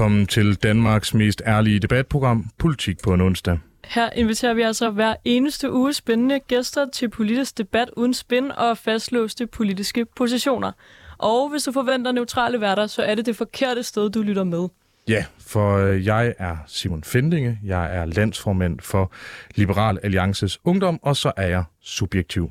Velkommen til Danmarks mest ærlige debatprogram, Politik på en onsdag. Her inviterer vi altså hver eneste uge spændende gæster til politisk debat uden spin og fastlåste politiske positioner. Og hvis du forventer neutrale værter, så er det det forkerte sted, du lytter med. Ja, for øh, jeg er Simon Fendinge, jeg er landsformand for Liberal Alliances Ungdom, og så er jeg subjektiv.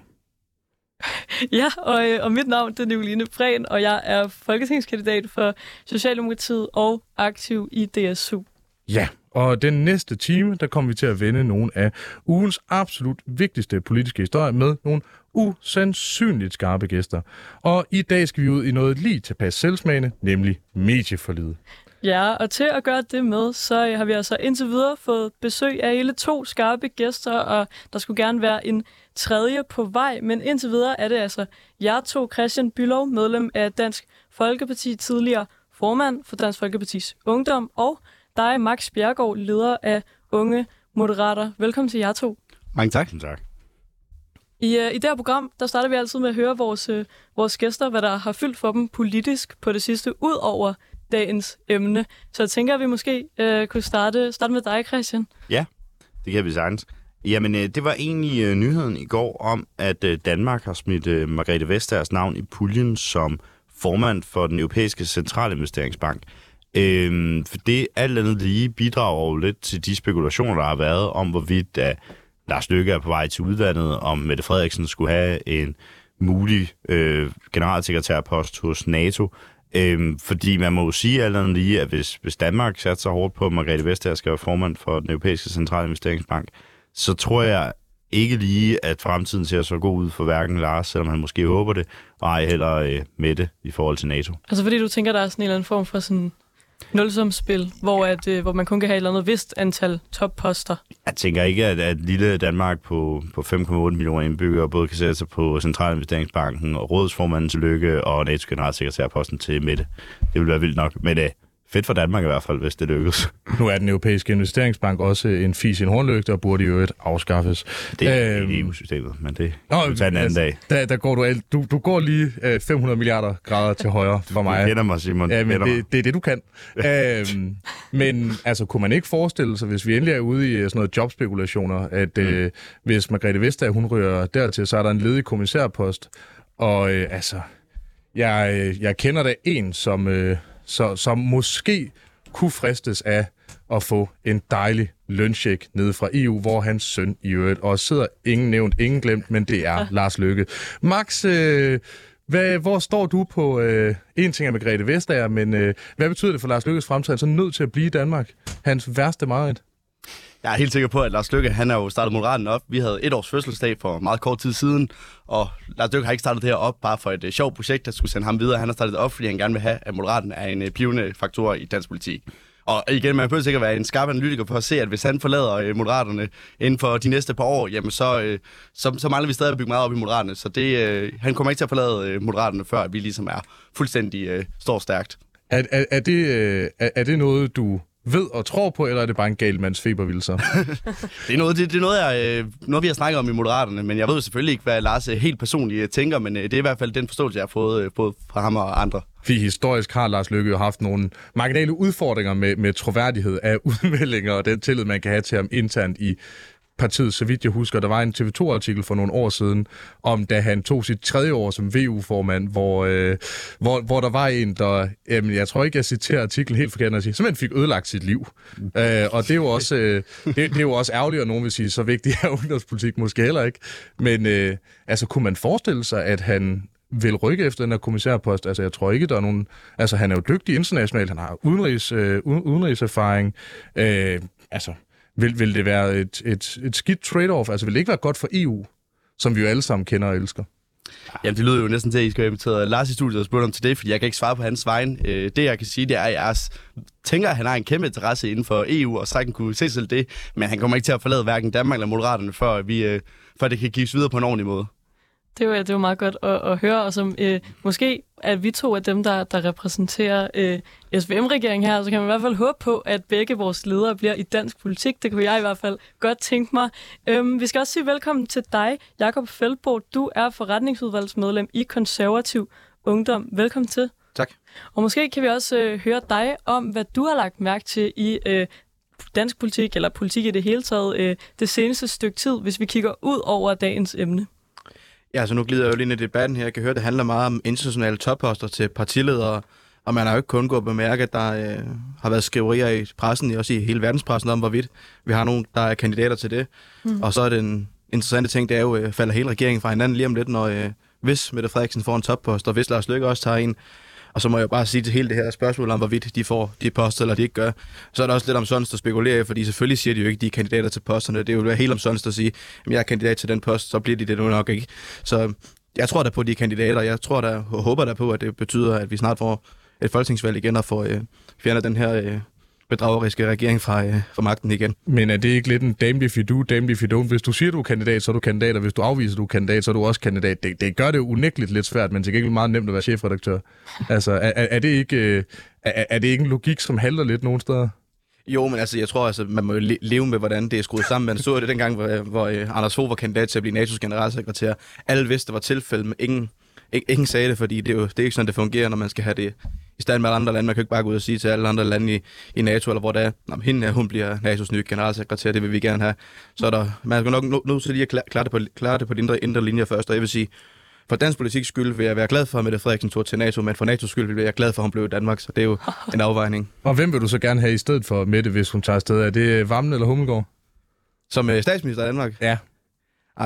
Ja, og, øh, og mit navn det er Nicoline Prehn, og jeg er folketingskandidat for Socialdemokratiet og aktiv i DSU. Ja, og den næste time, der kommer vi til at vende nogle af ugens absolut vigtigste politiske historier med nogle usandsynligt skarpe gæster. Og i dag skal vi ud i noget lige tilpas selvsmagende, nemlig medieforlidet. Ja, og til at gøre det med, så øh, har vi altså indtil videre fået besøg af hele to skarpe gæster, og der skulle gerne være en tredje på vej, men indtil videre er det altså jer to, Christian Bylov, medlem af Dansk Folkeparti, tidligere formand for Dansk Folkepartis Ungdom, og dig, Max Bjergård, leder af Unge Moderater. Velkommen til jer to. Mange tak. Tak. I, uh, I det her program, der starter vi altid med at høre vores, uh, vores gæster, hvad der har fyldt for dem politisk på det sidste, ud over dagens emne. Så jeg tænker, at vi måske uh, kunne starte, starte med dig, Christian. Ja, det kan vi sagtens. Jamen, øh, det var egentlig øh, nyheden i går om, at øh, Danmark har smidt Margrethe Vestagers navn i puljen som formand for den europæiske centralinvesteringsbank. Øhm, for det alt andet lige bidrager jo lidt til de spekulationer, der har været om, hvorvidt at Lars Løkke er på vej til udlandet, om Mette Frederiksen skulle have en mulig øh, generalsekretærpost hos NATO. Øhm, fordi man må jo sige alt andet lige, at hvis, hvis Danmark satte sig hårdt på, at Margrethe Vestager skal være formand for den europæiske centralinvesteringsbank, så tror jeg ikke lige, at fremtiden ser så god ud for hverken Lars, selvom han måske håber det, og ej heller øh, Mette i forhold til NATO. Altså fordi du tænker, der er sådan en eller anden form for sådan nulsumspil, hvor, at, øh, hvor man kun kan have et eller andet vist antal topposter. Jeg tænker ikke, at, at lille Danmark på, på 5,8 millioner indbyggere både kan sætte sig på Centralinvesteringsbanken og rådsformanden til Lykke og NATO's generalsekretærposten til Mette. Det vil være vildt nok, men øh, fedt for Danmark i hvert fald, hvis det lykkes. Nu er den europæiske investeringsbank også en fis i en hornlygte og burde i øvrigt afskaffes. Det er øhm, EU-systemet, men det kan vi tage en anden altså, dag. Der, der går du, alt- du, du går lige øh, 500 milliarder grader til højre for Du mig. kender mig, Simon. Ja, Du men kender mig. det, det er det, du kan. øhm, men altså, kunne man ikke forestille sig, hvis vi endelig er ude i øh, sådan noget jobspekulationer, at øh, hvis Margrethe Vestager, hun rører dertil, så er der en ledig kommissærpost. Og øh, altså, jeg, øh, jeg kender da en, som, øh, så, som måske kunne fristes af at få en dejlig løncheck nede fra EU, hvor hans søn i øvrigt også sidder. Ingen nævnt, ingen glemt, men det er Lars Lykke. Max, øh, hvad, hvor står du på... Øh, en ting er Margrethe Vestager, men øh, hvad betyder det for Lars Lykkes fremtid? Han er så nødt til at blive i Danmark. Hans værste meget. Jeg er helt sikker på, at Lars Lykke, han har jo startet Moderaten op. Vi havde et års fødselsdag for meget kort tid siden, og Lars Lykke har ikke startet det her op bare for et uh, sjovt projekt, der skulle sende ham videre. Han har startet det op, fordi han gerne vil have, at Moderaten er en uh, faktor i dansk politik. Og igen, man behøver sikkert være en skarp analytiker for at se, at hvis han forlader øh, Moderaterne inden for de næste par år, jamen så, så, så mangler vi stadig at bygge meget op i Moderaterne. Så det, han kommer ikke til at forlade Moderaterne, før vi ligesom er fuldstændig står stærkt. Er, er, er, det, øh, er, er det noget, du ved og tror på, eller er det bare en galmands febervilser? Det er noget, det, det er noget, jeg, øh, noget, vi har snakket om i Moderaterne, men jeg ved selvfølgelig ikke, hvad Lars øh, helt personligt øh, tænker, men det er i hvert fald den forståelse, jeg har fået både fra ham og andre. Fordi historisk har Lars Løkke jo haft nogle marginale udfordringer med, med troværdighed af udmeldinger og den tillid, man kan have til ham internt i partiet, så vidt jeg husker. Der var en TV2-artikel for nogle år siden, om da han tog sit tredje år som VU-formand, hvor, øh, hvor, hvor der var en, der, øh, jeg tror ikke, jeg citerer artiklen helt forkert, at sige, simpelthen fik ødelagt sit liv. Øh, og det er jo også, øh, det, det er jo også ærgerligt, at nogen vil sige, så vigtig er ungdomspolitik måske heller ikke. Men øh, altså, kunne man forestille sig, at han vil rykke efter den her kommissærpost. Altså, jeg tror ikke, der er nogen... Altså, han er jo dygtig internationalt. Han har udenrigs, øh, udenrigserfaring. Øh, altså, vil, vil det være et, et, et skidt trade-off? Altså, vil det ikke være godt for EU, som vi jo alle sammen kender og elsker? Jamen, det lyder jo næsten til, at I skal have inviteret Lars i studiet og spurgt om til det, fordi jeg kan ikke svare på hans vegne. Øh, det, jeg kan sige, det er, at jeg tænker, at han har en kæmpe interesse inden for EU, og sagtens kunne se selv det, men han kommer ikke til at forlade hverken Danmark eller Moderaterne, før, vi, øh, før det kan gives videre på en ordentlig måde. Det var, det var meget godt at, at høre, og som øh, måske er vi to af dem, der, der repræsenterer øh, SVM-regeringen her, så kan man i hvert fald håbe på, at begge vores ledere bliver i dansk politik. Det kunne jeg i hvert fald godt tænke mig. Øhm, vi skal også sige velkommen til dig, Jakob Feldborg. Du er forretningsudvalgsmedlem i Konservativ Ungdom. Velkommen til. Tak. Og måske kan vi også øh, høre dig om, hvad du har lagt mærke til i øh, dansk politik, eller politik i det hele taget, øh, det seneste stykke tid, hvis vi kigger ud over dagens emne. Ja, så nu glider jeg jo lige ind i debatten her. Jeg kan høre, det handler meget om internationale topposter til partiledere, og man har jo ikke kun gået at bemærke, at der øh, har været skriverier i pressen, også i hele verdenspressen, om hvorvidt vi har nogen, der er kandidater til det. Mm. Og så er den interessante ting, det er jo, øh, falder hele regeringen fra hinanden lige om lidt, når øh, hvis Mette Frederiksen får en toppost, og hvis Lars Løkke også tager en, og så må jeg bare sige til hele det her spørgsmål om, hvorvidt de får de poster, eller de ikke gør. Så er der også lidt om sådan at spekulere fordi selvfølgelig siger de jo ikke, at de er kandidater til posterne. Det er jo helt om sådan at sige, at jeg er kandidat til den post, så bliver de det nu nok ikke. Så jeg tror da på de kandidater. Jeg tror da, og håber da på, at det betyder, at vi snart får et folketingsvalg igen og får øh, fjernet den her øh, bedrageriske regering fra, øh, fra magten igen. Men er det ikke lidt en damned if you do, damned if you don't? Hvis du siger, du er kandidat, så er du kandidat, og hvis du afviser, du er kandidat, så er du også kandidat. Det, det gør det unægteligt lidt svært, men til gengæld meget nemt at være chefredaktør. Altså, er, er, det ikke, øh, er, er det ikke en logik, som halter lidt nogen steder? Jo, men altså, jeg tror, altså, man må jo leve med, hvordan det er skruet sammen. Man så det dengang, hvor, hvor uh, Anders Fogh var kandidat til at blive NATO's generalsekretær. Alle vidste, der var tilfælde, men ingen, ingen sagde det, fordi det er jo det er ikke sådan, det fungerer, når man skal have det i stand med andre lande. Man kan ikke bare gå ud og sige til alle andre lande i, i NATO, eller hvor det er, Nå, hende her, hun bliver NATO's nye generalsekretær, det vil vi gerne have. Så er der, man skal nok nødt til lige at klare det på, klare det på de indre, indre linjer først, og jeg vil sige, for dansk politik skyld vil jeg være glad for, at Mette Frederiksen tog til NATO, men for NATO's skyld vil jeg være glad for, at hun blev i Danmark, så det er jo en afvejning. Og hvem vil du så gerne have i stedet for Mette, hvis hun tager afsted? Er det Vammen eller Hummelgaard? Som øh, statsminister i Danmark? Ja.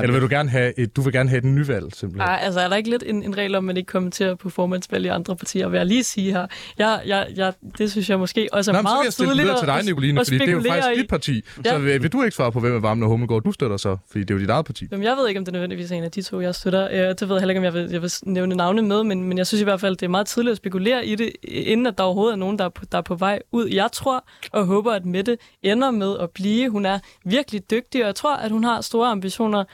Eller vil du gerne have et, du vil gerne have et nyvalg, simpelthen? Ej, altså er der ikke lidt en, en regel om, at man ikke kommenterer på formandsvalg i andre partier? Vil jeg lige sige her. Jeg, jeg, jeg, det synes jeg måske også er Nå, meget så vil jeg tydeligt til dig, Nicoline, fordi det er jo faktisk i. dit parti. Ja. Så vil, vil du ikke svare på, hvem er Vammen og Hummelgaard, du støtter så? Fordi det er jo dit eget parti. Jamen, jeg ved ikke, om det er nødvendigvis en af de to, jeg støtter. Øh, det ved jeg heller ikke, om jeg vil, jeg vil nævne navne med, men, men jeg synes i hvert fald, det er meget tidligt at spekulere i det, inden at der overhovedet er nogen, der er, på, der er på vej ud. Jeg tror og håber, at Mette ender med at blive. Hun er virkelig dygtig, og jeg tror, at hun har store ambitioner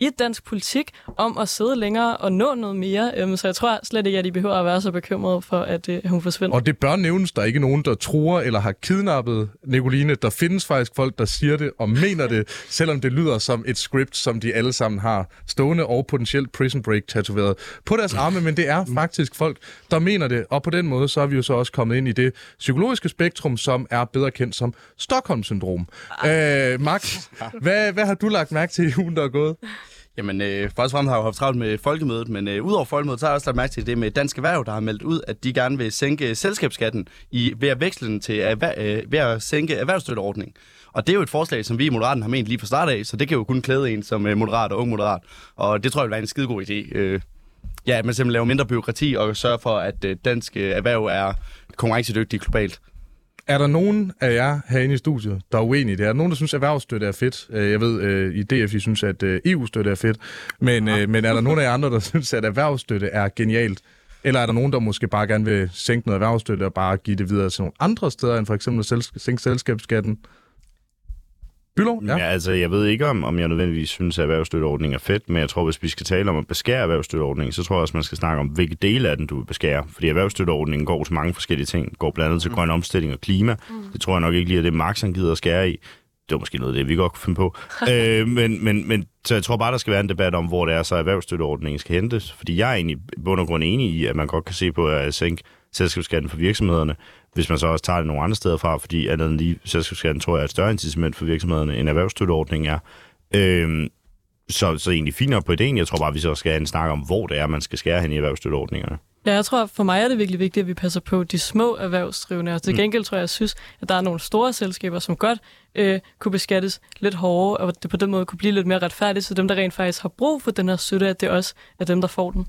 i dansk politik om at sidde længere og nå noget mere. Øhm, så jeg tror slet ikke, at de behøver at være så bekymrede for, at øh, hun forsvinder. Og det bør nævnes, der er ikke nogen, der tror eller har kidnappet Nicoline. Der findes faktisk folk, der siger det og mener det, selvom det lyder som et script, som de alle sammen har stående og potentielt prison break tatoveret på deres arme, men det er faktisk folk, der mener det. Og på den måde, så er vi jo så også kommet ind i det psykologiske spektrum, som er bedre kendt som Stockholm-syndrom. Øh, Max, hvad, hvad har du lagt mærke til i ugen, der er gået? Jamen, øh, først og fremmest har jeg jo haft travlt med folkemødet, men øh, udover folkemødet, så har jeg også lagt mærke til det med Dansk Erhverv, der har meldt ud, at de gerne vil sænke selskabsskatten i, ved at veksle den til erhver, øh, ved at sænke erhvervsstøtteordning. Og det er jo et forslag, som vi i Moderaten har ment lige fra start af, så det kan jo kun klæde en som øh, moderat og ung moderat. Og det tror jeg vil være en skidegod idé. Øh, ja, at man simpelthen laver mindre byråkrati og sørger for, at øh, dansk øh, erhverv er konkurrencedygtig globalt. Er der nogen af jer herinde i studiet, der er uenige i det? Er der nogen, der synes, at erhvervsstøtte er fedt? Øh, jeg ved, øh, i DF, I synes, at øh, EU-støtte er fedt. Men, ja. men er der nogen af jer andre, der synes, at erhvervsstøtte er genialt? Eller er der nogen, der måske bare gerne vil sænke noget erhvervsstøtte og bare give det videre til nogle andre steder, end for eksempel at sænke selskabsskatten? Bylov? Ja. ja, altså jeg ved ikke, om, om jeg nødvendigvis synes, at erhvervsstøtteordningen er fedt, men jeg tror, hvis vi skal tale om at beskære erhvervsstøtteordningen, så tror jeg også, man skal snakke om, hvilke dele af den du vil beskære. Fordi erhvervsstøtteordningen går til mange forskellige ting. Den går blandt andet til grøn omstilling og klima. Mm. Det tror jeg nok ikke lige, at det Max han gider at skære i. Det var måske noget af det, vi godt kunne finde på. øh, men, men, men så jeg tror bare, der skal være en debat om, hvor det er, så erhvervsstøtteordningen skal hentes. Fordi jeg er egentlig i bund og grund enig i, at man godt kan se på at sænke selskabsskatten for virksomhederne, hvis man så også tager det nogle andre steder fra, fordi andet end lige selskabsskatten tror jeg er et større incitament for virksomhederne, end erhvervsstøtteordningen er. Øhm, så, så egentlig fint nok på ideen. Jeg tror bare, vi så skal have en snak om, hvor det er, man skal skære hen i erhvervsstøtteordningerne. Ja, jeg tror, for mig er det virkelig vigtigt, at vi passer på de små erhvervsdrivende. Og til gengæld tror jeg, jeg synes, at der er nogle store selskaber, som godt øh, kunne beskattes lidt hårdere, og det på den måde kunne blive lidt mere retfærdigt, så dem, der rent faktisk har brug for den her støtte, at det også er dem, der får den.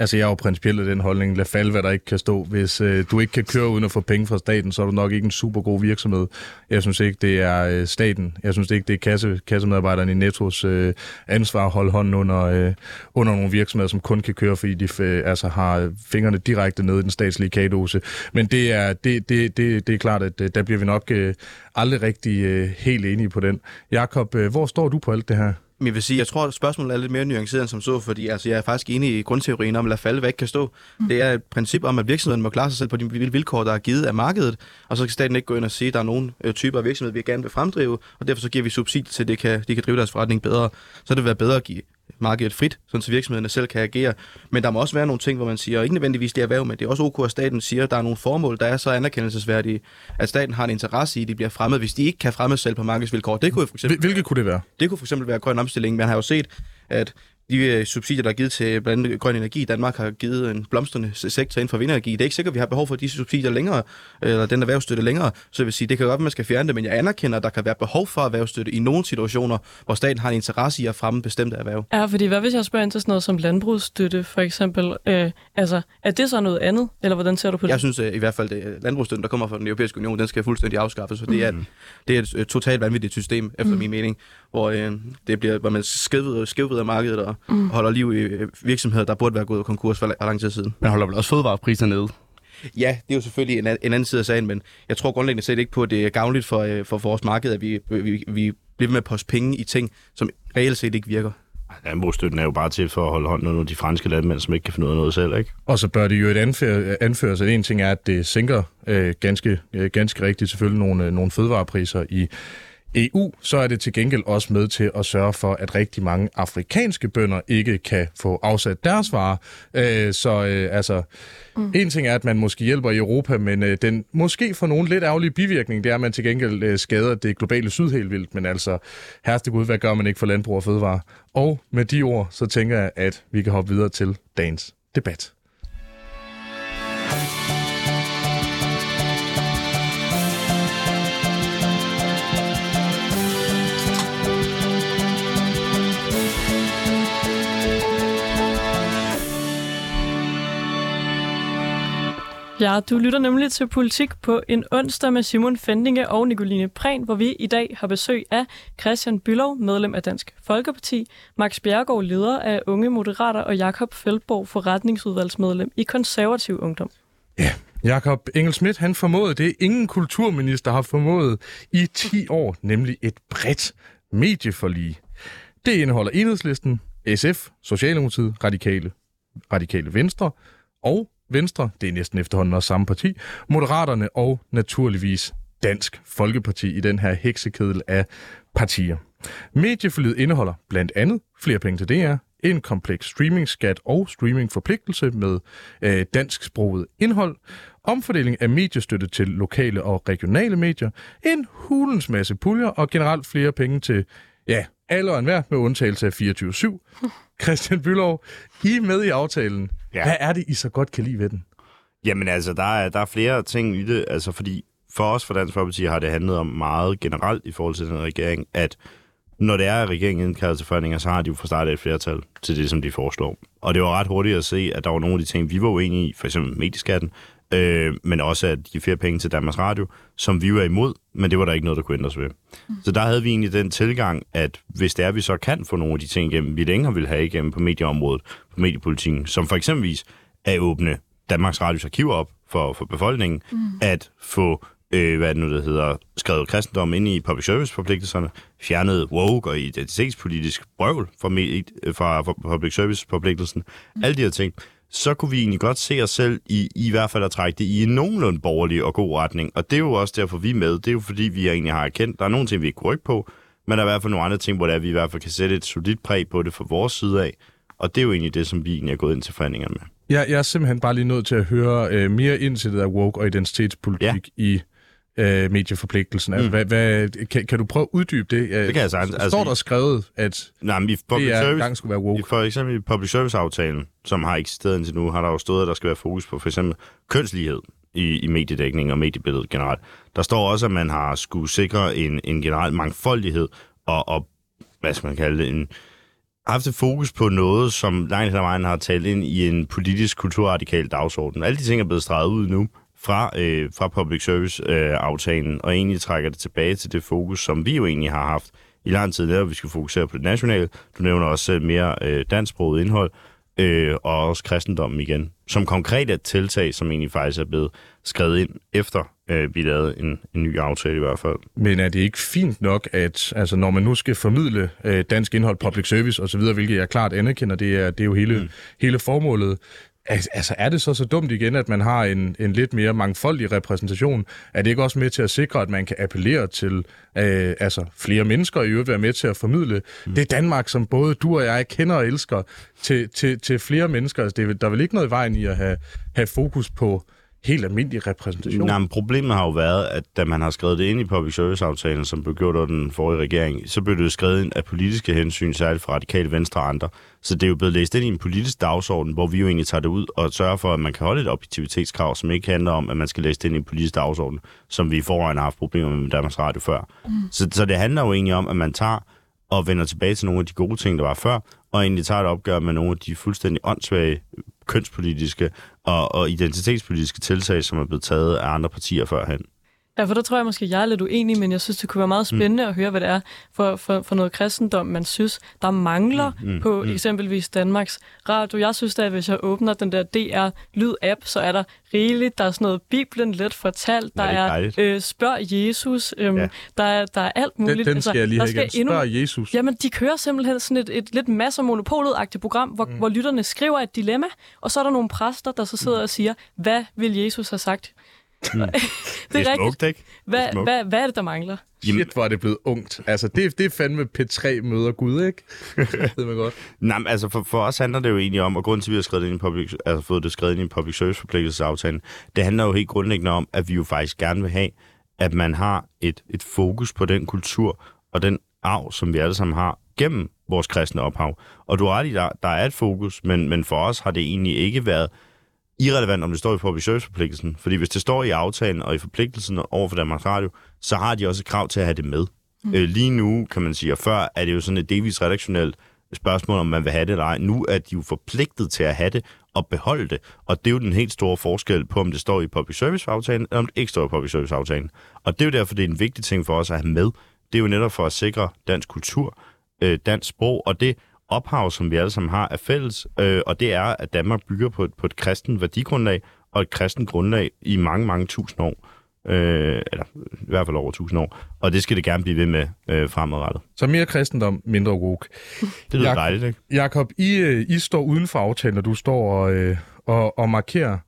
Altså, jeg er jo principielt af den holdning, lad falde, hvad der ikke kan stå. Hvis øh, du ikke kan køre uden at få penge fra staten, så er du nok ikke en super god virksomhed. Jeg synes ikke, det er øh, staten. Jeg synes ikke, det er kasse, kassemedarbejderne i Nettos øh, ansvar at holde hånden under, øh, under nogle virksomheder, som kun kan køre, fordi de øh, altså, har fingrene direkte nede i den statslige kagedose. Men det er, det, det, det, det er klart, at øh, der bliver vi nok øh, aldrig rigtig øh, helt enige på den. Jakob, øh, hvor står du på alt det her? Men jeg vil sige, jeg tror, at spørgsmålet er lidt mere nuanceret end som så, fordi altså, jeg er faktisk enig i grundteorien om, at lade falde, hvad ikke kan stå. Mm. Det er et princip om, at virksomheden må klare sig selv på de vilkår, der er givet af markedet, og så skal staten ikke gå ind og sige, at der er nogle øh, typer af virksomheder, vi gerne vil fremdrive, og derfor så giver vi subsidier til, at det kan, de kan drive deres forretning bedre. Så det vil være bedre at give markedet frit, sådan så virksomhederne selv kan agere. Men der må også være nogle ting, hvor man siger, og ikke nødvendigvis det erhverv, men det er også ok, at staten siger, at der er nogle formål, der er så anerkendelsesværdige, at staten har en interesse i, at de bliver fremmet, hvis de ikke kan fremme selv på markedsvilkår. Det kunne for eksempel, Hvilket kunne det være? det kunne for eksempel være grøn omstilling. Man har jo set, at de øh, subsidier, der er givet til blandt andet grøn energi i Danmark, har givet en blomstrende se- sektor inden for vindenergi. Det er ikke sikkert, at vi har behov for de subsidier længere, eller den erhvervsstøtte længere. Så jeg vil sige, det kan godt at man skal fjerne det, men jeg anerkender, at der kan være behov for erhvervsstøtte i nogle situationer, hvor staten har en interesse i at fremme bestemte erhverv. Ja, fordi hvad hvis jeg spørger ind til sådan noget som landbrugsstøtte, for eksempel? Øh, altså, er det så noget andet, eller hvordan ser du på det? Jeg synes øh, i hvert fald, at landbrugsstøtten, der kommer fra den europæiske union, den skal fuldstændig afskaffes, for det er, et, det er et øh, totalt vanvittigt system, efter min mening, hvor, øh, det bliver, hvor man skævvider, skævvider markedet og mm. holder liv i øh, virksomheder, der burde være gået konkurs for la- lang tid siden. Man holder vel også fødevarepriser nede. Ja, det er jo selvfølgelig en, en anden side af sagen, men jeg tror grundlæggende set ikke på, at det er gavnligt for, øh, for vores marked, at vi, vi, vi bliver med at poste penge i ting, som reelt set ikke virker. Landbrugsstøtten er jo bare til for at holde hånden under de franske landmænd, som ikke kan finde ud af noget selv, ikke? Og så bør det jo et anføre, anføres, at en ting er, at det sænker øh, ganske, øh, ganske rigtigt selvfølgelig nogle, øh, nogle fødevarepriser i EU, så er det til gengæld også med til at sørge for, at rigtig mange afrikanske bønder ikke kan få afsat deres varer. Øh, så øh, altså, mm. en ting er, at man måske hjælper i Europa, men øh, den måske for nogle lidt ærgerlige bivirkning, det er, at man til gengæld øh, skader det globale syd helt vildt. Men altså, herreste Gud, hvad gør man ikke for landbrug og fødevare? Og med de ord, så tænker jeg, at vi kan hoppe videre til dagens debat. Ja, du lytter nemlig til Politik på en onsdag med Simon Fendinge og Nicoline Prehn, hvor vi i dag har besøg af Christian Bylov, medlem af Dansk Folkeparti, Max Bjergård, leder af Unge Moderater, og Jakob Feldborg, forretningsudvalgsmedlem i Konservativ Ungdom. Ja, Jakob Engelsmidt, han formåede det, ingen kulturminister har formået i 10 år, nemlig et bredt medieforlig. Det indeholder enhedslisten, SF, Socialdemokratiet, Radikale, Radikale Venstre og Venstre, det er næsten efterhånden også samme parti, Moderaterne og naturligvis Dansk Folkeparti i den her heksekedel af partier. Medieforliget indeholder blandt andet flere penge til DR, en kompleks streamingskat og streamingforpligtelse med øh, dansksproget indhold, omfordeling af mediestøtte til lokale og regionale medier, en hulens masse puljer og generelt flere penge til, ja, alle og enhver med undtagelse af 24-7. Christian Bylov, I er med i aftalen. Ja. Hvad er det, I så godt kan lide ved den? Jamen altså, der er, der er flere ting i det, altså fordi for os for Dansk Folkeparti har det handlet om meget generelt i forhold til den regering, at når det er, at regeringen indkalder til forhandlinger, så har de jo fra start et flertal til det, som de foreslår. Og det var ret hurtigt at se, at der var nogle af de ting, vi var uenige i, for eksempel medieskatten, øh, men også at give flere penge til Danmarks Radio, som vi var imod, men det var der ikke noget, der kunne ændres ved. Mm. Så der havde vi egentlig den tilgang, at hvis det er, vi så kan få nogle af de ting igennem, vi længere vil have igennem på medieområdet, på mediepolitikken, som for eksempelvis at åbne Danmarks Radios arkiver op for, for befolkningen, mm. at få øh, hvad er det nu, der hedder, skrevet kristendom ind i public service-forpligtelserne, fjernet woke og identitetspolitisk brøvl fra, med, fra, fra public service-forpligtelsen, mm. alle de her ting, så kunne vi egentlig godt se os selv i, i hvert fald at trække det i en nogenlunde borgerlig og god retning. Og det er jo også derfor, vi er med. Det er jo fordi, vi egentlig har erkendt, der er nogle ting, vi ikke kunne rykke på, men der er i hvert fald nogle andre ting, hvor der, vi i hvert fald kan sætte et solidt præg på det fra vores side af. Og det er jo egentlig det, som vi egentlig er gået ind til forhandlingerne med. Jeg, jeg er simpelthen bare lige nødt til at høre øh, mere ind til det der woke og identitetspolitik ja. i øh, medieforpligtelsen. Altså, Mm. hvad, hvad, kan, kan du prøve at uddybe det? Det kan jeg sagtens. Står Altså, der skrevet, at Nej, men i public det er service, engang skulle være woke? I for eksempel i public service-aftalen, som har eksisteret indtil nu, har der jo stået, at der skal være fokus på for eksempel kønslighed i, i mediedækning og mediebilledet generelt. Der står også, at man har skulle sikre en, en generel mangfoldighed og, og, hvad skal man kalde det, en, haft et fokus på noget, som langt hen ad vejen har talt ind i en politisk kulturradikal dagsorden. Alle de ting er blevet streget ud nu fra, øh, fra public service-aftalen, øh, og egentlig trækker det tilbage til det fokus, som vi jo egentlig har haft i lang tid, der vi skal fokusere på det nationale. Du nævner også selv mere øh, dansksproget indhold, øh, og også kristendommen igen, som konkret er et tiltag, som egentlig faktisk er blevet skrevet ind efter øh, vi lavede en, en ny aftale i hvert fald. Men er det ikke fint nok, at altså, når man nu skal formidle øh, dansk indhold, public service osv., hvilket jeg klart anerkender, det er, det er jo hele, mm. hele formålet, Altså, er det så så dumt igen, at man har en, en lidt mere mangfoldig repræsentation? Er det ikke også med til at sikre, at man kan appellere til øh, altså flere mennesker, og i øvrigt være med til at formidle mm. det Danmark, som både du og jeg kender og elsker, til, til, til flere mennesker? Altså, det, er der er vel ikke noget i vejen i at have, have fokus på helt almindelig repræsentation? Nej, men problemet har jo været, at da man har skrevet det ind i public service-aftalen, som blev gjort under den forrige regering, så blev det jo skrevet ind af politiske hensyn, særligt fra radikale venstre og andre. Så det er jo blevet læst ind i en politisk dagsorden, hvor vi jo egentlig tager det ud og sørger for, at man kan holde et objektivitetskrav, som ikke handler om, at man skal læse det ind i en politisk dagsorden, som vi i forvejen har haft problemer med med Danmarks Radio før. Mm. Så, så det handler jo egentlig om, at man tager og vender tilbage til nogle af de gode ting, der var før, og egentlig tager et opgør med nogle af de fuldstændig åndssvage kønspolitiske og, og identitetspolitiske tiltag, som er blevet taget af andre partier førhen. Ja, for der tror jeg måske, jeg er lidt uenig, men jeg synes, det kunne være meget spændende mm. at høre, hvad det er for, for, for noget kristendom, man synes, der mangler mm, mm, på mm. eksempelvis Danmarks Radio. Jeg synes da, at hvis jeg åbner den der DR-lyd-app, så er der rigeligt. Der er sådan noget Bibelen let fortalt. Der er er øh, Spørg Jesus. Øhm, Ja. der, er, der er alt den, muligt. den skal jeg lige have igen. endnu- Spørg Jesus. Jamen, de kører simpelthen sådan et, et lidt masser monopolet-agtigt program, hvor, mm. hvor lytterne skriver et dilemma, og så er der nogle præster, der så sidder og siger, hvad vil Jesus have sagt? Mm. det, Det er smukt, ikke? Hvad, smukt. hvad, hvad er det, der mangler? Shit, hvor er det blevet ungt. Altså, det, det er fandme P3 møder Gud, ikke? det ved man godt. Nej, men altså for, for os handler det jo egentlig om, og grunden til, at vi har skrevet det ind i public, altså fået det skrevet ind i public service forpligtelsesaftalen, det handler jo helt grundlæggende om, at vi jo faktisk gerne vil have, at man har et, et fokus på den kultur og den arv, som vi alle sammen har gennem vores kristne ophav. Og du har ret i, der, der er et fokus, men, men for os har det egentlig ikke været irrelevant, om det står i public service-forpligtelsen. Fordi hvis det står i aftalen og i forpligtelsen over for Danmarks Radio, så har de også et krav til at have det med. Mm. Øh, lige nu, kan man sige, og før er det jo sådan et delvis redaktionelt spørgsmål, om man vil have det eller ej. Nu er de jo forpligtet til at have det og beholde det. Og det er jo den helt store forskel på, om det står i public service-aftalen, eller om det ikke står i public service-aftalen. Og det er jo derfor, det er en vigtig ting for os at have med. Det er jo netop for at sikre dansk kultur, øh, dansk sprog, og det ophav, som vi alle sammen har, er fælles, øh, og det er, at Danmark bygger på et, på et kristen værdigrundlag, og et kristen grundlag i mange, mange tusind år. Øh, eller i hvert fald over tusind år. Og det skal det gerne blive ved med øh, fremadrettet. Så mere kristendom, mindre woke. Det lyder Jakob- dejligt, ikke? Jakob, I, øh, I står uden for aftalen, og du står og, øh, og, og markerer.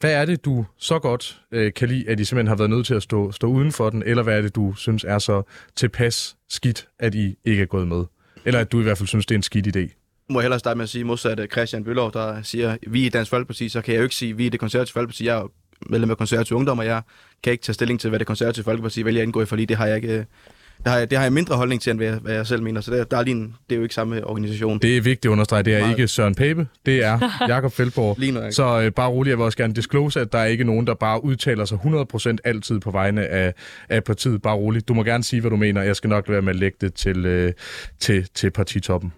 Hvad er det, du så godt øh, kan lide, at I simpelthen har været nødt til at stå, stå uden for den? Eller hvad er det, du synes er så tilpas skidt, at I ikke er gået med? Eller at du i hvert fald synes, det er en skidt idé? må jeg hellere starte med at sige, modsat Christian Bøllov, der siger, vi er i Dansk Folkeparti, så kan jeg jo ikke sige, vi er det konservative Folkeparti. Jeg er medlem af konservative ungdom, og jeg kan ikke tage stilling til, hvad det konservative Folkeparti vælger at indgå i fordi Det har jeg ikke... Det har, jeg, det har jeg mindre holdning til, end hvad jeg, hvad jeg selv mener. Så der, der er lige en, det er jo ikke samme organisation. Det er vigtigt at understrege, det er Meget. ikke Søren Pape, det er Jakob Feldborg. Lige. Så øh, bare roligt, jeg vil også gerne disclose, at der er ikke nogen, der bare udtaler sig 100% altid på vegne af, af partiet. Bare roligt. Du må gerne sige, hvad du mener. Jeg skal nok lade være med at lægge det til, øh, til, til partitoppen.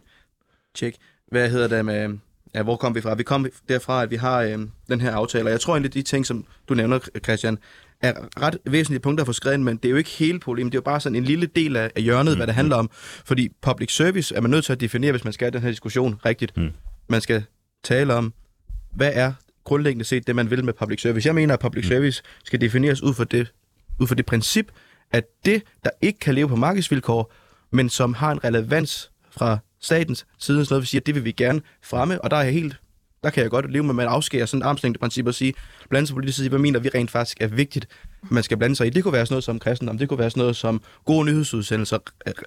Tjek. Hvad hedder det med... Ja, hvor kom vi fra? Vi kom derfra, at vi har øh, den her aftale, og jeg tror egentlig, de ting, som du nævner, Christian, er ret væsentlige punkter at få skrevet ind, men det er jo ikke hele problemet. Det er jo bare sådan en lille del af, hjørnet, mm. hvad det handler om. Fordi public service er man nødt til at definere, hvis man skal have den her diskussion rigtigt. Mm. Man skal tale om, hvad er grundlæggende set det, man vil med public service. Jeg mener, at public service skal defineres ud fra det, ud fra det princip, at det, der ikke kan leve på markedsvilkår, men som har en relevans fra statens side, sådan noget, vi siger, det vil vi gerne fremme, og der er jeg helt der kan jeg godt leve med, at man afskærer sådan et armslængdeprincip og sige, blande sig på politisk side, hvad mener vi rent faktisk er vigtigt, man skal blande sig i. Det kunne være sådan noget som kristendom, det kunne være sådan noget som gode nyhedsudsendelser,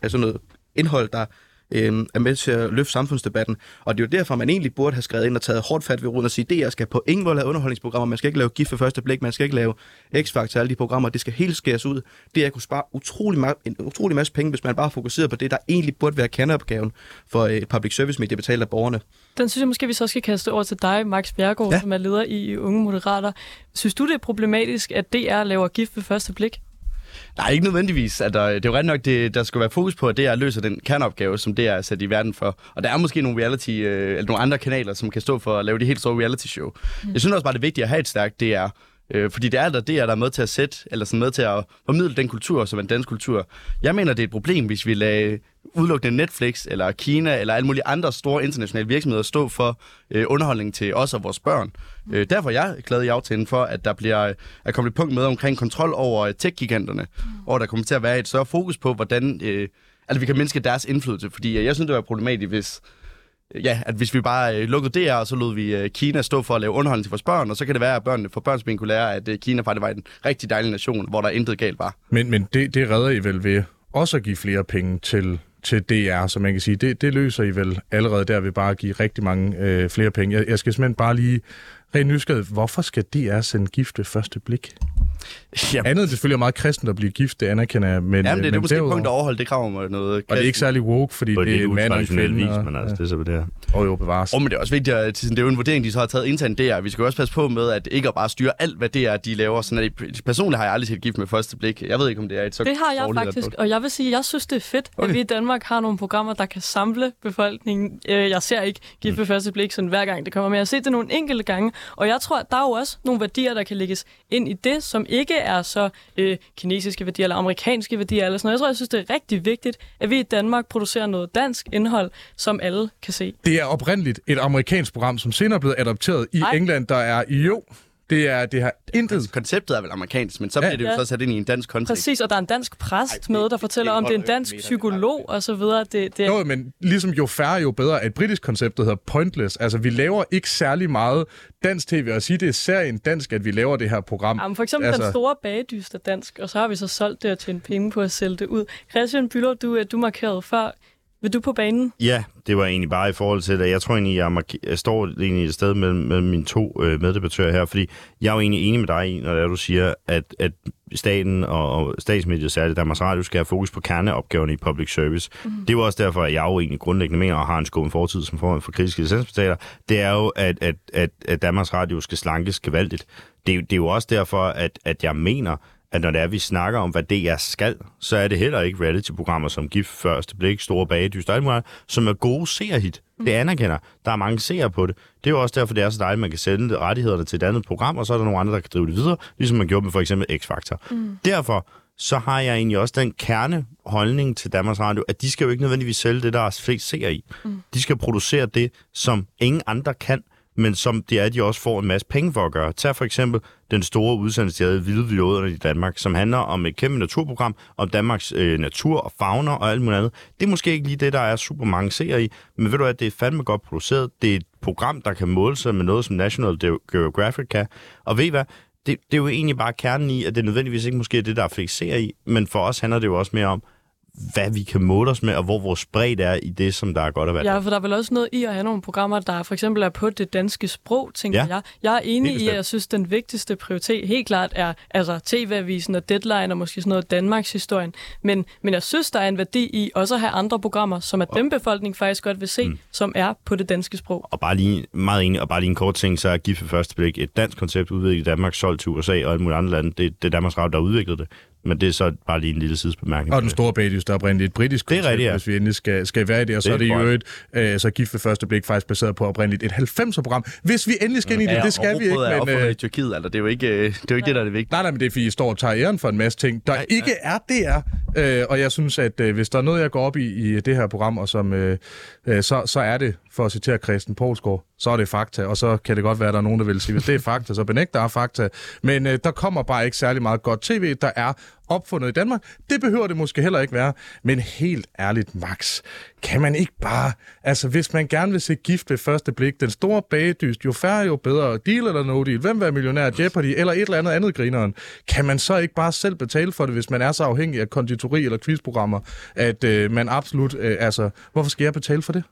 altså noget indhold, der øh, er med til at løfte samfundsdebatten. Og det er jo derfor, man egentlig burde have skrevet ind og taget hårdt fat ved roden og sige, DR skal på ingen måde lave underholdningsprogrammer, man skal ikke lave gift for første blik, man skal ikke lave X-Factor, alle de programmer, det skal helt skæres ud. Det er kunne spare utrolig, ma- en utrolig masse penge, hvis man bare fokuserer på det, der egentlig burde være kerneopgaven for øh, public service media betalt af borgerne. Den synes jeg måske, vi så skal kaste over til dig, Max Bjergaard, Ja. ja. som er leder i Unge Moderater. Synes du, det er problematisk, at DR laver gift ved første blik? Nej, ikke nødvendigvis. At der, det er jo ret nok, det, der skal være fokus på, at DR løser den kerneopgave, som DR er sat i verden for. Og der er måske nogle, reality, øh, eller nogle andre kanaler, som kan stå for at lave de helt store reality show. Mm. Jeg synes også bare, det er vigtigt at have et stærkt DR. Øh, fordi det er der, DR, der er med til at sætte, eller sådan med til at formidle den kultur, som er en dansk kultur. Jeg mener, det er et problem, hvis vi lader udelukkende Netflix, eller Kina, eller alle mulige andre store internationale virksomheder stå for øh, underholdning til os og vores børn. Øh, derfor er jeg glad i aftalen for, at der bliver er kommet et punkt med omkring kontrol over øh, tech-giganterne, og der kommer til at være et større fokus på, hvordan øh, altså, vi kan mindske deres indflydelse. Fordi øh, jeg synes, det var problematisk, hvis øh, ja, at hvis vi bare øh, lukkede DR, og så lod vi øh, Kina stå for at lave underholdning til vores børn, og så kan det være, at børnene for børns kunne lære, at øh, Kina faktisk var en rigtig dejlig nation, hvor der intet galt var. Men, men det, det redder I vel ved også at give flere penge til, til DR, så man kan sige, det, det løser I vel allerede der ved bare at give rigtig mange øh, flere penge. Jeg, jeg skal simpelthen bare lige rent nysgerrig, hvorfor skal DR sende gift ved første blik? Jamen, Andet er det selvfølgelig meget kristent at blive gift, det anerkender jeg, men, Jamen, det, det er men måske et derudover- punkt at overholde, det krav om noget. Og det er ikke særlig woke, fordi På det det er en mand og en kvinde. vis, og- men altså, ja. det er så det her. Og jo, bevares. Oh, men det er også vigtigt, at det er jo en vurdering, de så har taget internt DR. Vi skal jo også passe på med, at ikke at bare styre alt, hvad DR de laver. Sådan at det- personligt har jeg aldrig set gift med første blik. Jeg ved ikke, om det er et så Det har jeg faktisk, og jeg vil sige, at jeg synes, det er fedt, okay. At vi i Danmark har nogle programmer, der kan samle befolkningen. Øh, Jeg ser ikke gift ved første blik sådan hver gang det kommer, men jeg har set det nogle enkelte gange, og jeg tror, at der er jo også nogle værdier, der kan lægges ind i det, som ikke er så øh, kinesiske værdier eller amerikanske værdier eller sådan noget. Jeg tror, jeg synes, det er rigtig vigtigt, at vi i Danmark producerer noget dansk indhold, som alle kan se. Det er oprindeligt et amerikansk program, som senere er blevet adopteret i Nej. England, der er i jo. Det er det har intet. Altså, konceptet er vel amerikansk, men så Ja. bliver det jo Ja. så sat ind i en dansk kontekst. Præcis, og der er en dansk præst Ej, det- med, der fortæller det om, det er en dansk meter, psykolog og så videre. Det, det, Jo, men ligesom jo færre, jo bedre, er et britisk koncept, der hedder Pointless. Altså, vi laver ikke særlig meget dansk tv, og sige, det er serien dansk, at vi laver det her program. Jamen, for eksempel altså... den store bagedyst er dansk, og så har vi så solgt det og tjent penge på at sælge det ud. Christian Bülow, du, du markerede før. Vil du på banen? Ja, det var egentlig bare i forhold til det. Jeg tror egentlig, jeg, mark- jeg står egentlig et sted mellem, mellem mine to øh, meddebattører her, fordi jeg er jo egentlig enig med dig i, når det er, du siger, at, at staten og, og statsmediet, særligt Danmarks Radio, skal have fokus på kerneopgaverne i public service. Mm. Det er jo også derfor, at jeg jo egentlig grundlæggende mener, og har en skummel fortid som formand for kritiske licensbetaler, det er jo, at, at, at, at Danmarks Radio skal slankes gevaldigt. Det, er jo- det er jo også derfor, at, at jeg mener, at når det er, at vi snakker om, hvad DR skal, så er det heller ikke reality-programmer som Gift Første Blik, Store Bagedyst og som er gode seerhit. Det anerkender. Der er mange seere på det. Det er jo også derfor, det er så dejligt, at man kan sende rettighederne til et andet program, og så er der nogle andre, der kan drive det videre, ligesom man gjorde med for eksempel X-Factor. Mm. Derfor så har jeg egentlig også den kerneholdning til Danmarks Radio, at de skal jo ikke nødvendigvis sælge det, der er flest seere i. Mm. De skal producere det, som ingen andre kan, men som det er, at de også får en masse penge for at gøre. Tag for eksempel den store udsendelse, de havde Vilde Vildåderne i Danmark, som handler om et kæmpe naturprogram, om Danmarks øh, natur og fauna og alt muligt andet. Det er måske ikke lige det, der er super mange seere i, men ved du hvad, det er fandme godt produceret. Det er et program, der kan måle sig med noget, som National Geographic kan. Og ved I hvad? Det, det er jo egentlig bare kernen i, at det nødvendigvis ikke måske er det, der er i, men for os handler det jo også mere om, hvad vi kan måle os med, og hvor vores bredde er i det, som der er godt at være. Ja, for der er vel også noget i at have nogle programmer, der for eksempel er på det danske sprog, tænker Ja, jeg. Jeg er enig i, at jeg synes, den vigtigste prioritet helt klart er altså TV-avisen og Deadline og måske sådan noget Danmarks historien. Men, men jeg synes, der er en værdi i også at have andre programmer, som er dem befolkningen faktisk godt vil se, mm. som er på det danske sprog. Og bare lige, meget enig, og bare lige en kort ting, så er GIF ved første blik et dansk koncept udviklet i Danmark, solgt til USA og alle mulige andre lande. Det, det er Danmarks Radio, der har udviklet det. Men det er så bare lige en lille sidesbemærkning. Og den store bagedyst, der er oprindeligt et britisk Det er koncept, rigtigt, ja. hvis vi endelig skal, skal være i det. Og så Det er det i jeg. øvrigt, øh, så gift ved første blik faktisk baseret på oprindeligt et 90'er-program. Hvis vi endelig skal ind i det, det skal vi ikke, er men... opfundet Øh, i Tyrkiet, altså. Det er jo ikke, øh, det, er jo ikke det, der er det vigtige. Nej, nej, men det er fordi, I står og tager æren for en masse ting, der ikke er DR. Øh, og jeg synes, at øh, hvis der er noget, jeg går op i i det her program, og som, øh, øh, så, så er det, for at citere Christen Poulsgaard, så er det fakta. Og så kan det godt være, at der er nogen, der vil sige, hvis det er fakta, så benægt der er fakta. Men øh, der kommer bare ikke særlig meget godt tv, der er opfundet i Danmark. Det behøver det måske heller ikke være. Men helt ærligt, Max, kan man ikke bare... Altså, hvis man gerne vil se gift ved første blik, den store bagedyst, jo færre, jo bedre, deal eller no deal, hvem vil være millionær, Jeopardy, eller et eller andet andet grineren, kan man så ikke bare selv betale for det, hvis man er så afhængig af konditori eller quizprogrammer, at øh, man absolut... Øh, altså, hvorfor skal jeg betale for det?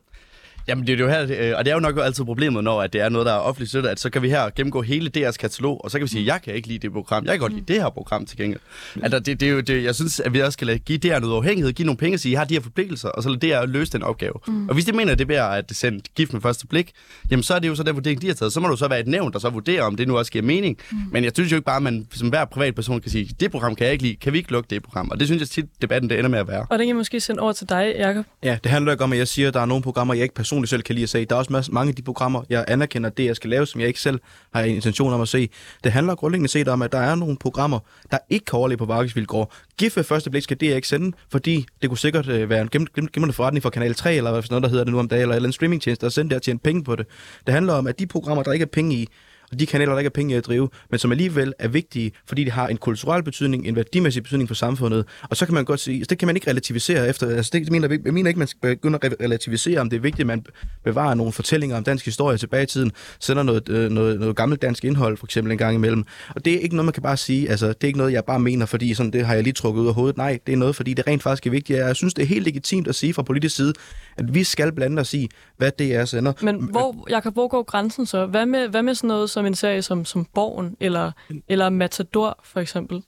Jamen, det er jo her, øh, og det er jo nok altid problemet, når at det er noget, der er offentligt støttet, at så kan vi her gennemgå hele DR's katalog, og så kan vi sige, at jeg kan ikke lide det program, jeg kan godt lide det her program til gengæld. Altså, det, det er jo, det, jeg synes, at vi også skal give DR noget afhængighed, give nogle penge og sige, at I har de her forpligtelser, og så lade DR løse den opgave. Mm. Og hvis de mener, at det er at sende gift med første blik, jamen så er det jo så den vurdering, de har taget. Så må det jo så være et nævn, der så vurderer, om det nu også giver mening. Mm. Men jeg synes jo ikke bare, at man som hver privatperson kan sige, det program kan jeg ikke lide, kan vi ikke lukke det program? Og det synes jeg tit, debatten det ender med at være. Og den kan jeg måske sende over til dig, Jacob. Ja, det handler ikke om, at jeg siger, at der er nogle programmer, jeg ikke personligt selv kan lide at se. Der er også masse, mange af de programmer, jeg anerkender, det jeg skal lave, som jeg ikke selv har en intention om at se. Det handler grundlæggende set om, at der er nogle programmer, der ikke kan overleve på markedsvilkår. GIF ved første blik skal det ikke sende, fordi det kunne sikkert øh, være en gem- gem- glimrende forretning for Kanal 3, eller hvad noget, der hedder det nu om dagen, eller en streamingtjeneste, der sender der og tjene penge på det. Det handler om, at de programmer, der ikke er penge i, og de kanaler, der ikke er penge i at drive, men som alligevel er vigtige, fordi de har en kulturel betydning, en værdimæssig betydning for samfundet. Og så kan man godt sige, altså det kan man ikke relativisere efter, altså det mener, jeg mener ikke, man skal begynde at relativisere, om det er vigtigt, at man bevarer nogle fortællinger om dansk historie tilbage i tiden, sender noget, øh, noget, noget gammelt dansk indhold, for eksempel en gang imellem. Og det er ikke noget, man kan bare sige, altså det er ikke noget, jeg bare mener, fordi sådan, det har jeg lige trukket ud af hovedet. Nej, det er noget, fordi det rent faktisk er vigtigt. Jeg synes, det er helt legitimt at sige fra politisk side, at vi skal blande os i, hvad det er sender. Men hvor, Jacob, hvor går grænsen så? Hvad med, hvad med sådan noget som en serie som, som Borgen eller, eller Matador, for eksempel?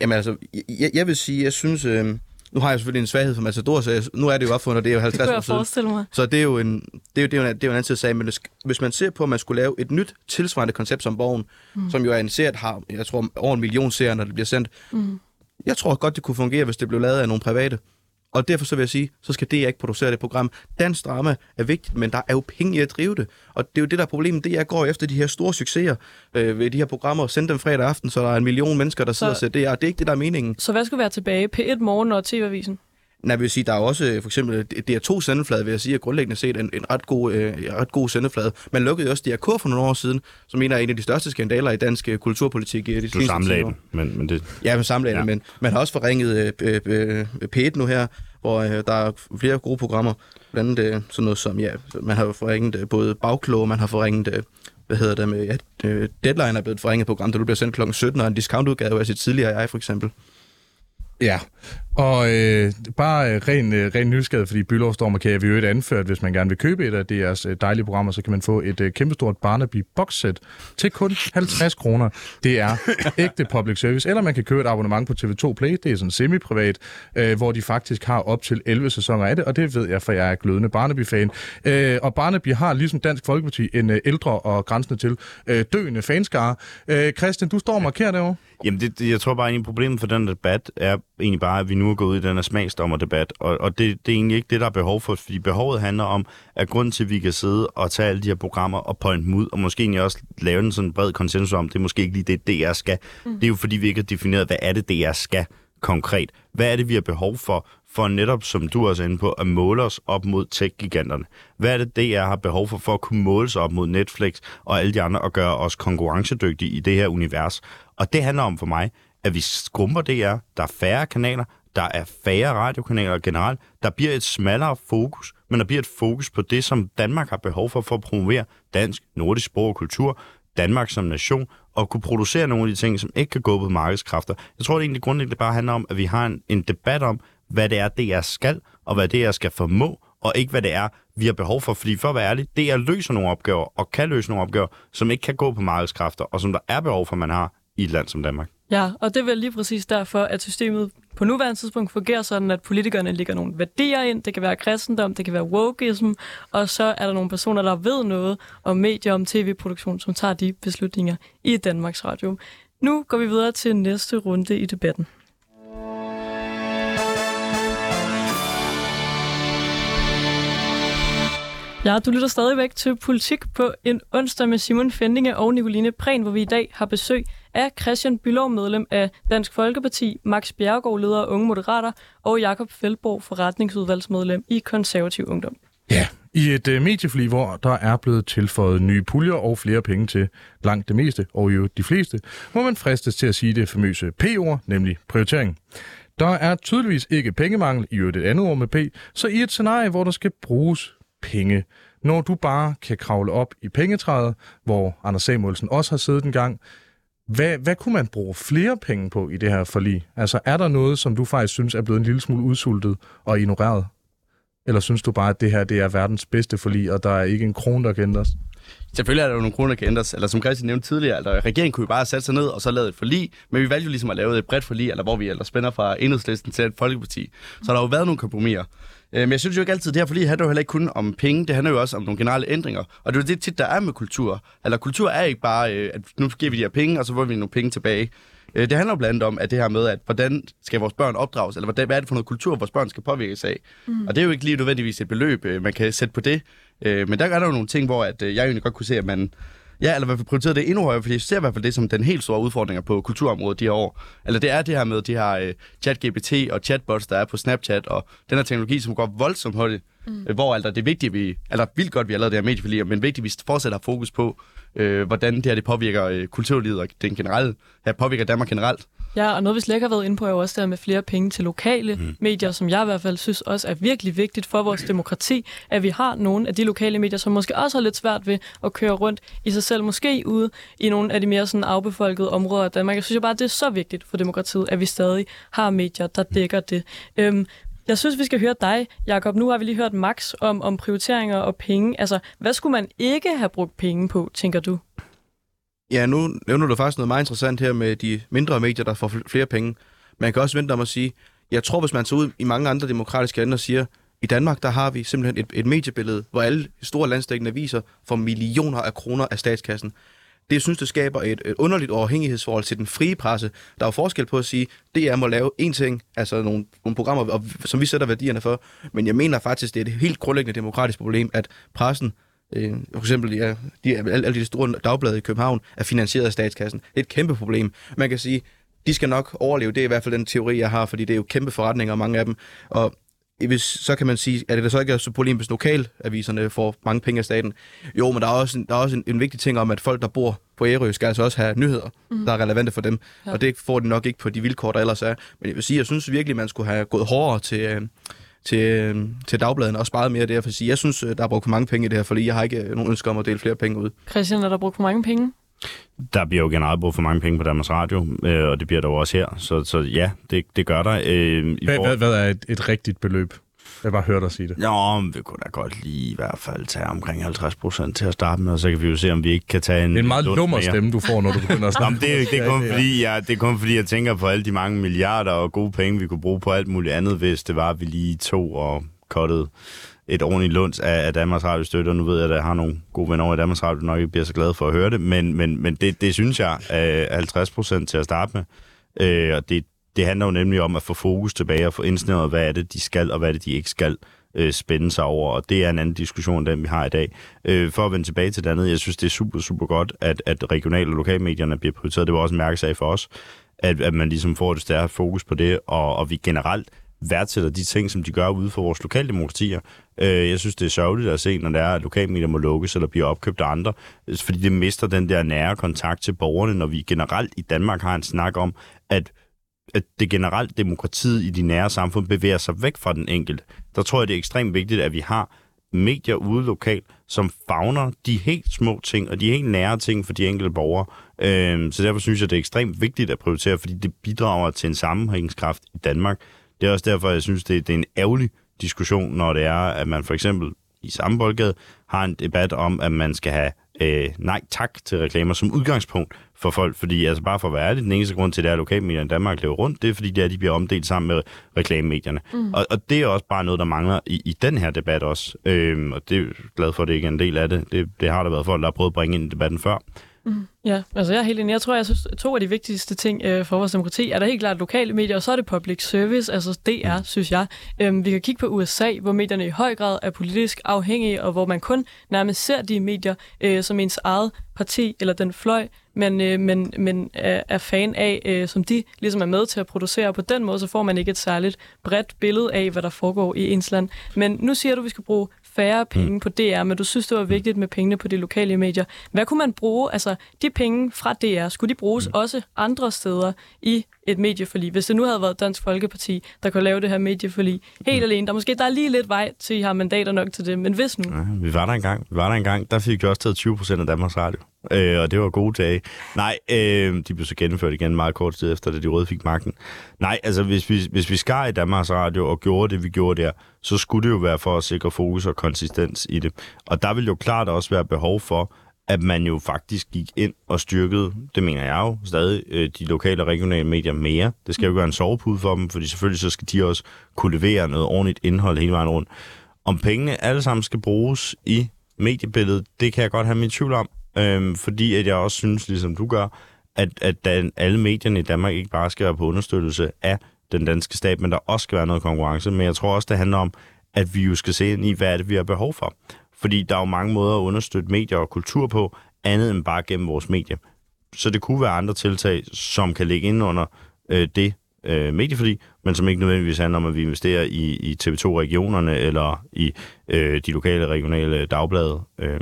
Jamen altså, jeg, jeg vil sige, jeg synes... Øh, nu har jeg selvfølgelig en svaghed for Matador, så jeg, nu er det jo opfundet, det er jo 50 Det kunne år siden. mig. Så det er jo en, det er det er jo en, det er jo en anden sag, men hvis- hvis man ser på, at man skulle lave et nyt tilsvarende koncept som Borgen, mm. som jo er en serie, der har, jeg tror, over en million serier, når det bliver sendt, mm. jeg tror godt, det kunne fungere, hvis det blev lavet af nogle private. Og derfor så vil jeg sige, så skal det ikke producere det program. Dansk drama er vigtigt, men der er jo penge i at drive det. Og det er jo det, der er problemet. Det er, jeg går efter de her store succeser øh, ved de her programmer og sender dem fredag aften, så der er en million mennesker, der sidder Så- og ser det. er. Det er ikke det, der er meningen. Så hvad skulle være tilbage? P1 Morgen og TV-avisen? Nej, jeg vil sige, der er også øh, for eksempel DR2 sendeflade, vil jeg sige, er grundlæggende set en, en ret, god, øh, ret god sendeflade. Man lukkede også DRK for nogle år siden, som en af en af de største skandaler i dansk øh, kulturpolitik i de Du seneste sammenlagde 10 år. den, men, men det... Ja, med samlet, Ja. ja. men man har også forringet øh, øh, øh, P1 nu her, hvor øh, der er flere gode programmer. Blandt andet øh, sådan noget som, ja, man har forringet øh, både Bagklog, man har forringet, øh, hvad hedder det med, ja, øh, Deadline er blevet et forringet program, der nu bliver sendt kl. 17, og en discountudgave af sit tidligere jeg, for eksempel. Ja, og øh, bare øh, ren, øh, ren nysgerrighed, fordi Bylovstormer kan jeg jo ikke anføre, at hvis man gerne vil købe et af deres øh, dejlige programmer, så kan man få et øh, kæmpestort Barnaby boxset til kun 50 kroner. Det er ægte public service. Eller man kan købe et abonnement på TV2 Play, det er sådan semi-privat, øh, hvor de faktisk har op til 11 sæsoner af det, og det ved jeg, for jeg er glødende Barnaby-fan. Øh, og Barnaby har ligesom Dansk Folkeparti en øh, ældre og grænsende til øh, døende fanskare. Øh, Christian, du står og markerer derovre. Jamen, det, det, jeg tror bare, at problemet for den debat er egentlig bare, at vi nu er gået ud i den her smagsdommerdebat, og, og det, det er egentlig ikke det, der er behov for, fordi behovet handler om, at grunden til, at vi kan sidde og tage alle de her programmer og pointe dem ud, og måske egentlig også lave en sådan bred konsensus om, det er måske ikke lige det, DR skal. Mm. Det er jo fordi, vi ikke har defineret, hvad er det, DR skal konkret. Hvad er det, vi har behov for, for netop, som du også er inde på, at måle os op mod tech-giganterne? Hvad er det, DR har behov for, for at kunne måle sig op mod Netflix og alle de andre, og gøre os konkurrencedygtige i det her univers? Og det handler om for mig, at vi skrumper DR, der er færre kanaler, der er færre radiokanaler generelt, der bliver et smallere fokus, men der bliver et fokus på det, som Danmark har behov for, for at promovere dansk, nordisk sprog og kultur, Danmark som nation, og kunne producere nogle af de ting, som ikke kan gå på markedskræfter. Jeg tror det egentlig grundlæggende bare handler om, at vi har en, en debat om, hvad det er, DR skal, og hvad DR skal formå, og ikke hvad det er, vi har behov for. Fordi for at være ærlig, DR løser nogle opgaver, og kan løse nogle opgaver, som ikke kan gå på markedskræfter, og som der er behov for, man har i et land som Danmark. Ja, og det er vel lige præcis derfor, at systemet på nuværende tidspunkt fungerer sådan, at politikerne lægger nogle værdier ind. Det kan være kristendom, det kan være wokeism, og så er der nogle personer, der ved noget om medier, om tv-produktion, som tager de beslutninger i Danmarks Radio. Nu går vi videre til næste runde i debatten. Ja, du lytter stadigvæk til Politik på en onsdag med Simon Fendinge og Nicoline Prehn, hvor vi i dag har besøg af Christian Bylov, medlem af Dansk Folkeparti, Max Bjergård, leder af Unge Moderater, og Jakob Feldborg, forretningsudvalgsmedlem i Konservativ Ungdom. Ja, i et øh, hvor der er blevet tilføjet nye puljer og flere penge til langt det meste, og jo de fleste, må man fristes til at sige det famøse P-ord, nemlig prioritering. Der er tydeligvis ikke pengemangel i øvrigt et andet ord med P, så i et scenarie, hvor der skal bruges penge, når du bare kan kravle op i pengetræet, hvor Anders Samuelsen også har siddet en gang, hvad, hvad kunne man bruge flere penge på i det her forlig? Altså er der noget, som du faktisk synes er blevet en lille smule udsultet og ignoreret? Eller synes du bare, at det her det er verdens bedste forlig, og der er ikke en krone, der kan ændres? Selvfølgelig er der jo nogle kroner, der kan ændres. Eller som Christian nævnte tidligere, altså, regeringen kunne jo bare sætte sig ned og så lave et forlig, men vi valgte jo ligesom at lave et bredt forlig, eller hvor vi eller spænder fra enhedslisten til et folkeparti. Så der har jo været nogle kompromiser. Øh, Men jeg synes jo ikke altid, det her forlig handler jo heller ikke kun om penge, det handler jo også om nogle generelle ændringer. Og det er jo det tit, der er med kultur. Eller kultur er ikke bare, øh, at nu giver vi de her penge, og så får vi nogle penge tilbage. Øh, Det handler jo blandt andet om, at det her med, at hvordan skal vores børn opdrages, eller hvordan, hvad er det for noget kultur, vores børn skal påvirkes af. Mm. Og det er jo ikke lige nødvendigvis et beløb, øh, man kan sætte på det. Øh, Men der er der jo nogle ting, hvor at, øh, jeg egentlig godt kunne se, at man Ja, eller i hvert fald prioriteret det endnu højere, fordi jeg ser i hvert fald det som den helt store udfordring på kulturområdet de her år. Eller det er det her med de her uh, chat-GPT og chatbots, der er på Snapchat, og den her teknologi, som går voldsomt hurtigt. mm. hvor altså, det er vigtigt, vi, eller vildt godt, vi har lavet det her medieforlig, men vigtigt, at vi fortsætter fokus på, øh, hvordan det her det påvirker øh, kulturlivet og den generelle, her påvirker Danmark generelt. Ja, og noget vi slet ikke har været inde på er jo også der med flere penge til lokale mm. medier, som jeg i hvert fald synes også er virkelig vigtigt for vores demokrati, at vi har nogle af de lokale medier, som måske også har lidt svært ved at køre rundt i sig selv, måske ude i nogle af de mere sådan afbefolkede områder af Danmark. Jeg synes jo bare, at det er så vigtigt for demokratiet, at vi stadig har medier, der dækker det. Øhm, jeg synes, vi skal høre dig, Jakob. Nu har vi lige hørt Max om, om prioriteringer og penge. Altså, hvad skulle man ikke have brugt penge på, tænker du? Ja, nu nævner du faktisk noget meget interessant her med de mindre medier, der får flere penge. Man kan også vente om at sige, jeg tror, hvis man tager ud i mange andre demokratiske lande og siger, i Danmark, der har vi simpelthen et, et mediebillede, hvor alle store landstækkende aviser får millioner af kroner af statskassen. Det synes, det skaber et, et underligt overhængighedsforhold til den frie presse. Der er jo forskel på at sige, DR må lave én ting, altså nogle, nogle programmer, og, som vi sætter værdierne for. Men jeg mener faktisk, det er et helt grundlæggende demokratisk problem, at pressen Øh, for eksempel, ja, de, alle, alle de store dagblade i København er finansieret af statskassen. Det er et kæmpe problem. Man kan sige, de skal nok overleve. Det er i hvert fald den teori, jeg har, fordi det er jo kæmpe forretninger, mange af dem. Og hvis, så kan man sige, at det så ikke er så problem, hvis lokalaviserne får mange penge af staten. Jo, men der er også, en, der er også en, en vigtig ting om, at folk, der bor på Ærø, skal altså også have nyheder, mm. der er relevante for dem. Ja. Og det får de nok ikke på de vilkår, der ellers er. Men jeg vil sige, jeg synes virkelig, man skulle have gået hårdere til, øh, til, øh, til dagbladene og sparet mere der. For sige, jeg synes, øh, der er brugt for mange penge i det her fordi Jeg har ikke øh, nogen ønsker om at dele flere penge ud. Christian, er der brugt for mange penge? Der bliver jo generelt brugt for mange penge på Danmarks Radio, øh, og det bliver der jo også her. Så, så ja, det, det gør der. Øh, hvad, hvad, hvad er et, et rigtigt beløb? Jeg bare høre dig sige det. Nå, vi kunne da godt lige i hvert fald tage omkring 50 procent til at starte med, og så kan vi jo se, om vi ikke kan tage en... Det er en meget lummer stemme, du får, når du begynder at snakke. Nå, det, er, det, er kun fordi, jeg, det er kun fordi, jeg tænker på alle de mange milliarder og gode penge, vi kunne bruge på alt muligt andet, hvis det var, at vi lige tog og kottet et ordentligt lunds af, af Danmarks Radio støtte, og nu ved jeg, at jeg har nogle gode venner over i Danmarks Radio, nok ikke bliver så glad for at høre det, men, men, men det, det synes jeg er 50 procent til at starte med, øh, og det, det handler jo nemlig om at få fokus tilbage og få indsnævret, hvad er det, de skal, og hvad er det, de ikke skal øh, spænde sig over, og det er en anden diskussion, den vi har i dag. Øh, for at vende tilbage til det andet, jeg synes, det er super, super godt, at, at regionale og lokalmedierne bliver prioriteret. Det var også en mærkesag for os, at, at man ligesom får det stærre fokus på det, og, og vi generelt værdsætter de ting, som de gør ude for vores lokaldemokratier. Øh, jeg synes, det er sørgeligt at se, når der er, at lokalmedier må lukkes eller bliver opkøbt af andre, fordi det mister den der nære kontakt til borgerne, når vi generelt i Danmark har en snak om, at at det generelt demokratiet i de nære samfund bevæger sig væk fra den enkelte. Der tror jeg, det er ekstremt vigtigt, at vi har medier ude lokalt, som fagner de helt små ting og de helt nære ting for de enkelte borgere. Øh, så derfor synes jeg, det er ekstremt vigtigt at prioritere, fordi det bidrager til en sammenhængskraft i Danmark. Det er også derfor, jeg synes, det, det er en ærgerlig diskussion, når det er, at man for eksempel i samme boldgade har en debat om, at man skal have øh, nej tak til reklamer som udgangspunkt for folk, fordi altså bare for at være ærlig, den eneste grund til, at det er lokalmedierne i Danmark lever rundt, det er fordi, det er, de bliver omdelt sammen med reklamemedierne. Mm. Og, og det er også bare noget, der mangler i, i den her debat også. Øhm, og det er glad for, at det ikke er en del af det. Det, det har der været folk, der har prøvet at bringe ind i debatten før. Mm. Ja, altså jeg er helt enig. Jeg tror, jeg synes, to af de vigtigste ting øh, for vores demokrati er der helt klart lokale medier, og så er det public service, altså DR, mm. synes jeg. Øhm, vi kan kigge på USA, hvor medierne i høj grad er politisk afhængige, og hvor man kun nærmest ser de medier øh, som ens eget parti eller den fløj, men, øh, men, men er, er fan af, øh, som de ligesom er med til at producere. På den måde, så får man ikke et særligt bredt billede af, hvad der foregår i ens land. Men nu siger du, at vi skal bruge færre penge mm. på DR, men du synes, det var vigtigt med pengene på de lokale medier. Hvad kunne man bruge, altså de penge fra DR, skulle de bruges mm. også andre steder i et medieforlig? Hvis det nu havde været Dansk Folkeparti, der kunne lave det her medieforlig helt mm. alene, der måske der er lige lidt vej til, at I har mandater nok til det, men hvis nu? Ja, vi var der engang, vi var der engang, der fik vi også taget 20 procent af Danmarks Radio. Øh, og det var gode dage. Nej, øh, de blev så gennemført igen meget kort tid efter, da de røde fik magten. Nej, altså hvis vi, hvis vi skar i Danmarks Radio og gjorde det, vi gjorde der, så skulle det jo være for at sikre fokus og konsistens i det. Og der vil jo klart også være behov for, at man jo faktisk gik ind og styrkede, det mener jeg jo stadig, øh, de lokale og regionale medier mere. Det skal jo gøre en sovepude for dem, fordi selvfølgelig så skal de også kunne levere noget ordentligt indhold hele vejen rundt. Om pengene alle sammen skal bruges i mediebilledet, det kan jeg godt have min tvivl om, øh, fordi at jeg også synes, ligesom du gør, at, at den, alle medierne i Danmark ikke bare skal være på understøttelse af den danske stat, men der også skal være noget konkurrence. Men jeg tror også, det handler om, at vi jo skal se ind i, hvad er det, vi har behov for. Fordi der er jo mange måder at understøtte medier og kultur på, andet end bare gennem vores medie. Så det kunne være andre tiltag, som kan ligge ind under øh, det øh, medieforlig, men som ikke nødvendigvis handler om, at vi investerer i, i TV2-regionerne eller i øh, de lokale regionale dagblade. Øh.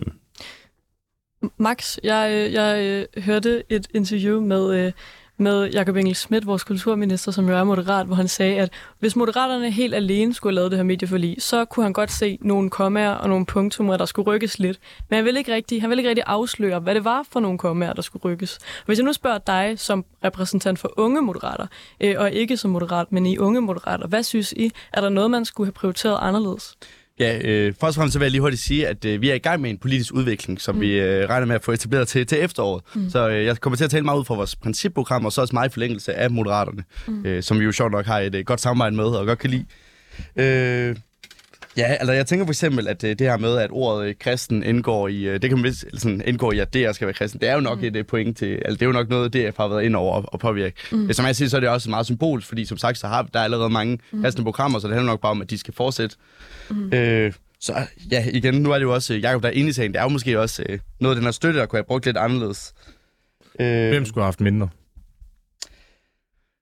Max, jeg, øh, jeg øh, hørte et interview med, øh, med Jakob Engel Schmidt, vores kulturminister, som jo er moderat, hvor han sagde, at hvis moderaterne helt alene skulle have lavet det her medieforlig, så kunne han godt se nogle kommaer og nogle punktummer, der skulle rykkes lidt. Men han ville ikke rigtig, han ville ikke rigtig afsløre, hvad det var for nogle kommaer, der skulle rykkes. Hvis jeg nu spørger dig som repræsentant for unge moderater, øh, og ikke som moderat, men i unge moderater, hvad synes I? Er der noget, man skulle have prioriteret anderledes? Ja, øh, først og fremmest så vil jeg lige hurtigt sige, at øh, vi er i gang med en politisk udvikling, som mm. vi øh, regner med at få etableret til, til efteråret. Mm. Så øh, jeg kommer til at tale meget ud fra vores principprogram, og så også meget i forlængelse af Moderaterne, mm. øh, som vi jo sjovt nok har et øh, godt samarbejde med og godt kan lide. Øh, Ja, altså jeg tænker for eksempel, at øh, det her med, at ordet øh, kristen indgår i, øh, det kan man vist, sådan, indgår i, at det skal være kristen, det er jo nok mm. et point til, altså det er jo nok noget, DF har været ind over og, påvirke. Mm. Som jeg siger, så er det også meget symbolisk, fordi som sagt, så har der allerede mange mm. kristne programmer, så det handler nok bare om, at de skal fortsætte. Mm. Øh, så ja, igen, nu er det jo også Jacob der er inde i sagen. Det er jo måske også øh, noget af den her støtte, der kunne have brugt lidt anderledes. Øh, Hvem skulle have haft mindre?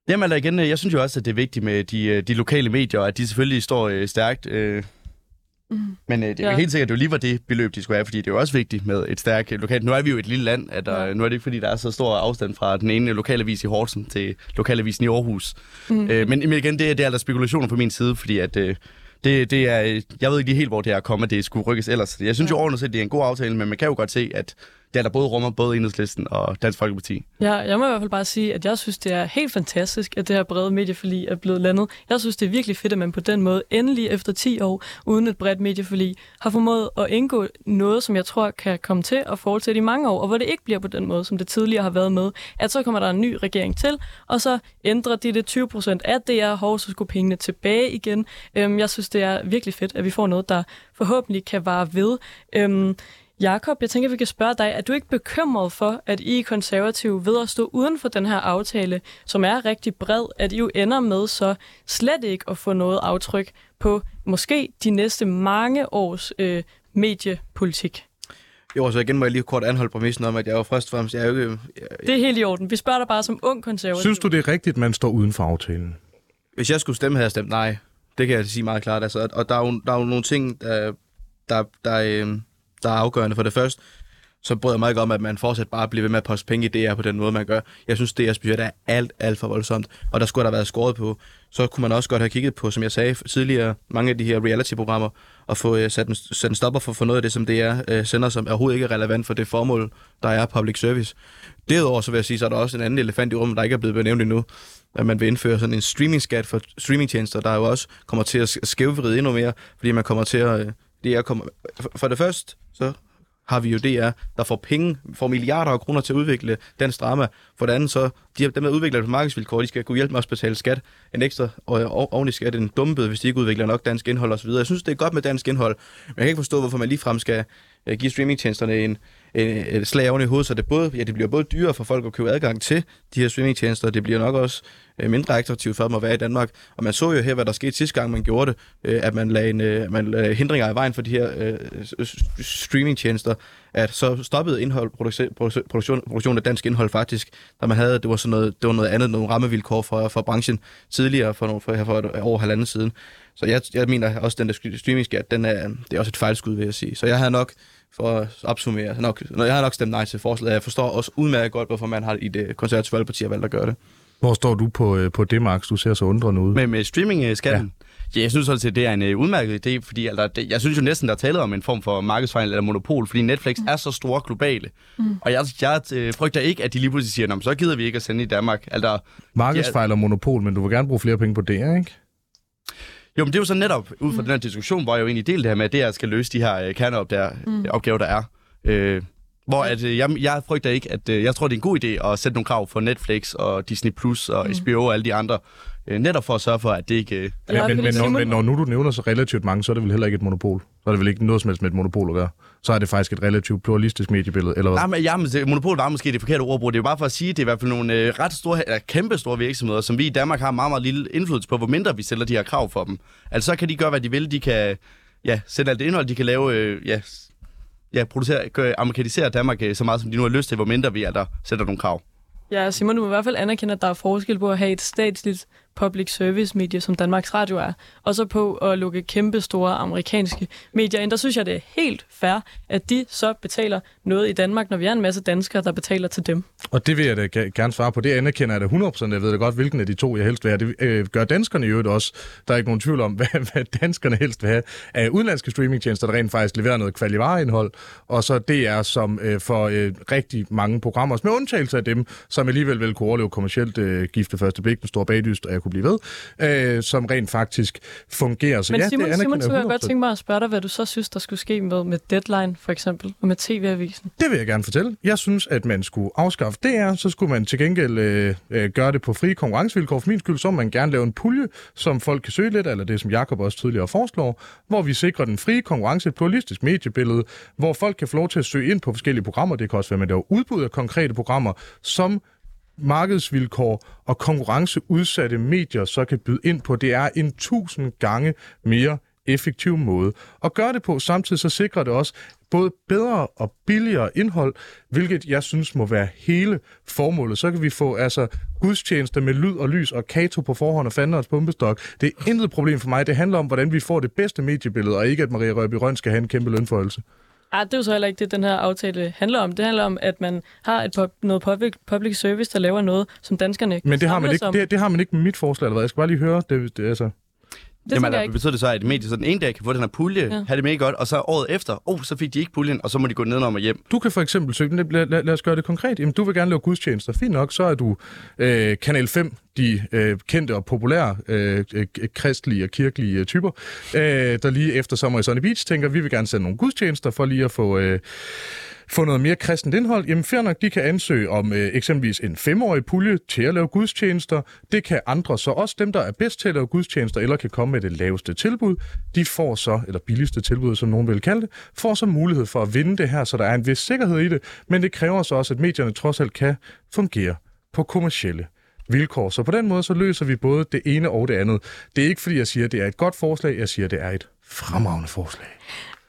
Jamen altså igen, jeg synes jo også, at det er vigtigt med de, de lokale medier, at de selvfølgelig står øh, stærkt. Øh, Mm. Men øh, det er ja. jo helt sikkert, at det jo lige var det beløb, de skulle have, fordi det er jo også vigtigt med et stærkt lokalt. Nu er vi jo et lille land, at der, ja. nu er det ikke, fordi der er så stor afstand fra den ene lokalavis i Horsen til lokalavisen i Aarhus. Mm. Øh, men, men igen, det, det er der spekulationer på min side, fordi at... Øh, det, det er, jeg ved ikke lige helt, hvor det her kommer, at det skulle rykkes ellers. Jeg synes ja. jo ordentligt set, det er en god aftale, men man kan jo godt se, at det er der både rummer både Enhedslisten og Dansk Folkeparti. Ja, jeg må i hvert fald bare sige, at jeg synes, det er helt fantastisk, at det her brede medieforlig er blevet landet. Jeg synes, det er virkelig fedt, at man på den måde endelig efter 10 år uden et bredt medieforlig har formået at indgå noget, som jeg tror kan komme til at fortsætte i mange år, og hvor det ikke bliver på den måde, som det tidligere har været med, at så kommer der en ny regering til, og så ændrer de det 20 procent af DR, hov, så skulle pengene tilbage igen. Øhm, jeg synes, det er virkelig fedt, at vi får noget, der forhåbentlig kan vare ved. Øhm, Jakob, jeg tænker, vi kan spørge dig, er du ikke bekymret for, at I konservative ved at stå uden for den her aftale, som er rigtig bred, at I jo ender med så slet ikke at få noget aftryk på måske de næste mange års øh, mediepolitik? Jo, så igen må jeg lige kort anholde præmissen om, at jeg er jo først og fremmest... Jeg er jo ikke, jeg, det er helt i orden. Vi spørger dig bare som ung konservativ. Synes du, det er rigtigt, at man står uden for aftalen? Hvis jeg skulle stemme, havde jeg stemt nej. Det kan jeg sige meget klart. Altså, og der er, jo, der er jo nogle ting, der, der, der, øh, der er afgørende. For det første, så bryder jeg mig ikke om, at man fortsat bare bliver ved med at poste penge i DR på den måde, man gør. Jeg synes, DR's budget er alt, alt for voldsomt, og der skulle der have været skåret på. Så kunne man også godt have kigget på, som jeg sagde tidligere, mange af de her reality-programmer, og få øh, sat, en, sat en stopper for, for noget af det, som DR øh, sender, som er overhovedet ikke er relevant for det formål, der er public service. Derudover så vil jeg sige, så er der også en anden elefant i rummet, der ikke er blevet benævnt endnu, at man vil indføre sådan en streaming-skat for streamingtjenester, der jo også kommer til at skævvride endnu mere, fordi man kommer til at... Øh, DR kommer, for det første, så har vi jo DR, der får penge, får milliarder af kroner til at udvikle dansk drama. For det andet så, de, dem der udvikler det på markedsvilkår, de skal kunne hjælpe med at betale skat, en ekstra og oven i skat, en dumpet, hvis de ikke udvikler nok dansk indhold osv. Jeg synes, det er godt med dansk indhold, men jeg kan ikke forstå, hvorfor man ligefrem skal øh, give streamingtjenesterne en, et slag oven i hovedet, så det, både, ja, det bliver både dyrere for folk at købe adgang til de her streamingtjenester, og det bliver nok også øh, Øh, mindre attraktivt for dem at være i Danmark. Og man så jo her, hvad der skete sidste gang, man gjorde det, øh, at man lagde, en, øh, man lagde hindringer i vejen for de her øh, streamingtjenester, at så stoppede indhold, produktion, produktion, produktion af dansk indhold faktisk, da man havde, det var, sådan noget, det var noget andet, nogle rammevilkår for, for branchen tidligere, for, nogle, for, her for et år halvandet siden. Så jeg, jeg mener også, at den der streamingskat, den er, det er også et fejlskud, vil jeg sige. Så jeg havde nok for at opsummere. Nok, jeg har nok stemt nej til forslaget. Jeg forstår også udmærket godt, hvorfor man har i det konservative folkeparti har valgt at gøre det. Hvor står du på, øh, på det, Max? Du ser så undrende ud. Med, med streaming-skatten? Ja. ja. jeg synes også, at det er en uh, udmærket idé, fordi altså, det, jeg synes jo næsten, der er talt om en form for markedsfejl eller monopol, fordi Netflix mm. er så store globale. Mm. Og jeg, jeg uh, frygter ikke, at de lige pludselig siger, så gider vi ikke at sende i Danmark. Altså, markedsfejl og monopol, men du vil gerne bruge flere penge på det, ikke? Jo, men det er jo så netop ud fra mm. den her diskussion, hvor jeg jo egentlig del det her med, at DR skal løse de her uh, kerneopgaver, mm. opgaver, der er. Uh, hvor at, øh, jeg, jeg frygter ikke, at øh, jeg tror, det er en god idé at sætte nogle krav for Netflix og Disney Plus og mm. HBO og alle de andre, øh, netop for at sørge for, at det ikke... Øh, ja, men, men, når, men når nu du nævner så relativt mange, så er det vel heller ikke et monopol. Så er det vel ikke noget som helst med et monopol at gøre. Så er det faktisk et relativt pluralistisk mediebillede, eller hvad? Jamen, jamen monopol var måske det forkerte ordbrug. Det er jo bare for at sige, at det er i hvert fald nogle øh, ret store, eller kæmpe store virksomheder, som vi i Danmark har meget, meget lille indflydelse på, hvor mindre vi stiller de her krav for dem. Altså, så kan de gøre, hvad de vil. De kan ja, sætte alt det indhold, de kan lave øh, ja, ja, producerer, amerikaniserer Danmark øh, så meget, som de nu har lyst til, hvor mindre vi er, der sætter nogle krav. Ja, Simon, du må i hvert fald anerkende, at der er forskel på at have et statsligt public service medie, som Danmarks Radio er, og så på at lukke kæmpe store amerikanske medier ind. Der synes jeg, det er helt fair, at de så betaler noget i Danmark, når vi er en masse danskere, der betaler til dem. Og det vil jeg da gerne svare på. Det anerkender jeg da 100%. Jeg ved da godt, hvilken af de to jeg helst vil have. Det øh, gør danskerne i øvrigt også. Der er ikke nogen tvivl om, hvad, hvad danskerne helst vil have af udenlandske streamingtjenester, der rent faktisk leverer noget kvalivareindhold. Og så DR, som øh, for øh, rigtig mange programmer, med undtagelse af dem, som alligevel vil kunne overleve kommercielt øh, gifte første blik, den store bagdyst, og jeg kunne blive ved, øh, som rent faktisk fungerer. Så Men ja, Simon, det Simon, så kunne jeg godt 100%. tænke mig at spørge dig, hvad du så synes, der skulle ske med, med Deadline, for eksempel, og med TV-avisen. Det vil jeg gerne fortælle. Jeg synes, at man skulle afskaffe DR, så skulle man til gengæld øh, øh, gøre det på frie konkurrencevilkår. For min skyld, så må man gerne lave en pulje, som folk kan søge lidt, eller det, som Jakob også tidligere foreslår, hvor vi sikrer den frie konkurrence, et pluralistisk mediebillede, hvor folk kan få lov til at søge ind på forskellige programmer. Det kan også være, at man laver udbud af konkrete programmer, som markedsvilkår og konkurrenceudsatte medier så kan byde ind på. Det er en tusind gange mere effektiv måde at gøre det på. Samtidig så sikrer det også både bedre og billigere indhold, hvilket jeg synes må være hele formålet. Så kan vi få altså gudstjenester med lyd og lys og kato på forhånd og fanderens pumpestok. Det er intet problem for mig. Det handler om, hvordan vi får det bedste mediebillede, og ikke at Maria Røby Røn skal have en kæmpe lønforholdelse. Ah, det er jo så heller ikke det, den her aftale handler om. Det handler om, at man har et pub, noget public, public service, der laver noget, som danskerne Men det har, man ikke, om. det, det har man ikke med mit forslag, eller hvad? Jeg skal bare lige høre. Det, det, altså. Det Jamen, ikke. betyder det så, at et medie så den ene dag kan få den her pulje, Ja. ja. have det mega godt, og så året efter, oh, så fik de ikke puljen, og så må de gå nedenom og hjem. Du kan for eksempel søge, lad, lad, lad os gøre det konkret. Jamen, du vil gerne lave gudstjenester. Fint nok, så er du øh, Kanal 5, de øh, kendte og populære øh, øh, kristlige og kirkelige øh, typer, øh, der lige efter sommer i Sunny Beach tænker, vi vil gerne sende nogle gudstjenester for lige at få... Øh, få noget mere kristent indhold, jamen fair nok, de kan ansøge om øh, eksempelvis en femårig pulje til at lave gudstjenester. Det kan andre så også, dem der er bedst til at lave gudstjenester, eller kan komme med det laveste tilbud, de får så, eller billigste tilbud, som nogen vil kalde det, får så mulighed for at vinde det her, så der er en vis sikkerhed i det, men det kræver så også, at medierne trods alt kan fungere på kommercielle vilkår. Så på den måde, så løser vi både det ene og det andet. Det er ikke, fordi jeg siger, at det er et godt forslag, jeg siger, at det er et fremragende forslag.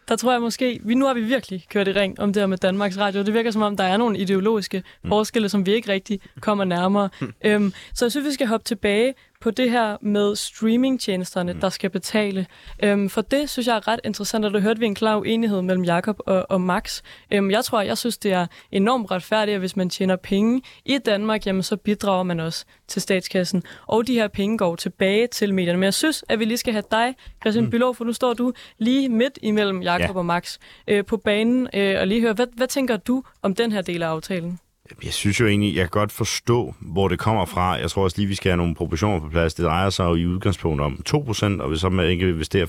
Der tror jeg måske, vi, nu har vi virkelig kørt i ring om det her med Danmarks Radio. Det virker som om, der er nogle ideologiske Mm. forskelle, som vi ikke rigtig kommer nærmere. øhm, så jeg synes, vi skal hoppe tilbage på det her med streamingtjenesterne, Mm. der skal betale. Øhm, for det synes jeg er ret interessant, og der hørte vi en klar uenighed mellem Jakob og, og Max. Øhm, jeg tror, jeg synes, det er enormt retfærdigt, at hvis man tjener penge i Danmark, jamen så bidrager man også til statskassen. Og de her penge går tilbage til medierne. Men jeg synes, at vi lige skal have dig, Christian mm. Bylov, for nu står du lige midt imellem Jakob Ja. ja. og Max øh, på banen, øh, og lige høre, hvad, hvad tænker du om den her del af aftalen? Jeg synes jo egentlig, jeg kan godt forstå, hvor det kommer fra. Jeg tror også lige, vi skal have nogle proportioner på plads. Det drejer sig jo i udgangspunkt om 2%, og hvis så man ikke investerer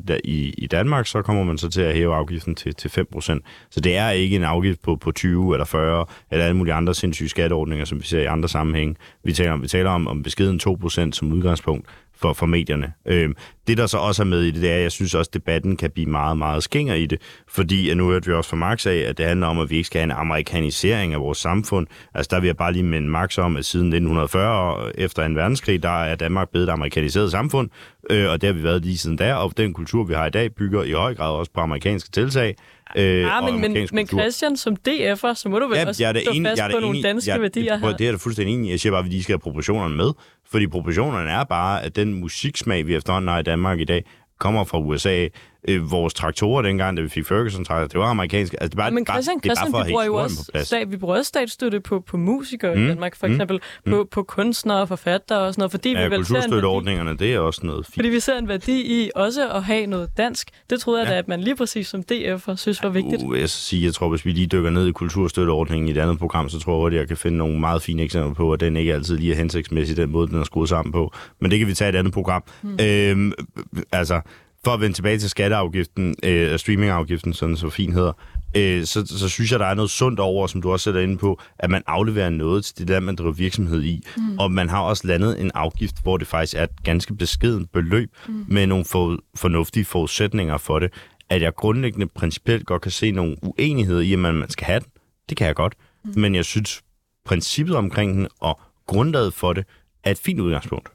5% der i, i Danmark, så kommer man så til at hæve afgiften til, til 5%. Så det er ikke en afgift på, på 20 eller 40 eller alle mulige andre sindssyge skatteordninger, som vi ser i andre sammenhænge. Vi taler om, vi taler om, om beskeden 2% som udgangspunkt for, for medierne. Øh, det, der så også er med i det, det er, at jeg synes også, at debatten kan blive meget, meget skinger i det, fordi at nu hørte vi også fra Max af, at det handler om, at vi ikke skal have en amerikanisering af vores samfund. Altså der vil jeg bare lige minde Max om, at siden 1940, efter en verdenskrig, der er Danmark blevet et amerikaniseret samfund, øh, og det har vi været lige siden der, og den kultur, vi har i dag, bygger i høj grad også på amerikanske tiltag. Øh, Ja, og men, men, men. Christian, som DF'er, så må du vel Ja, også jeg er stå enig, fast jeg er på nogle enig, danske jeg, værdier prøv, her. Det er jeg da fuldstændig enig. Jeg siger bare, at vi lige skal have proportionerne med. Fordi proportionerne er bare, at den musiksmag, vi efterhånden har i Danmark i dag, kommer fra USA. Øh, vores traktorer dengang, da vi fik Ferguson traktorer, det var amerikanske. Altså, det bare, Men bare, Christian, det bare Christian for at vi, bruger jo også stat, vi bruger også statsstøtte på, på musikere Mm, i Danmark, for mm, eksempel på, på kunstnere og forfattere og sådan noget, fordi Ja, vi vel ser en værdi, det er også noget fint. fordi vi ser en værdi i også at have noget dansk. Det troede jeg Ja. da, at man lige præcis som DF'er synes var vigtigt. Uh, jeg, sige, jeg tror, hvis vi lige dykker ned i kulturstøtteordningen i et andet program, så tror jeg, at jeg kan finde nogle meget fine eksempler på, at den ikke altid lige er hensigtsmæssig, den måde, den er skruet sammen på. Men det kan vi tage i et andet program. Mm. Øhm, altså, for at vende tilbage til skatteafgiften, øh, streamingafgiften, sådan så fint hedder, øh, så, så synes jeg, der er noget sundt over, som du også sætter ind på, at man afleverer noget til det land, man driver virksomhed i. Mm. Og man har også landet en afgift, hvor det faktisk er et ganske beskedent beløb, mm. med nogle for, fornuftige forudsætninger for det. At jeg grundlæggende principielt godt kan se nogle uenigheder i, at man, man skal have den. Det kan jeg godt. Mm. Men jeg synes, princippet omkring den og grundlaget for det er et fint udgangspunkt.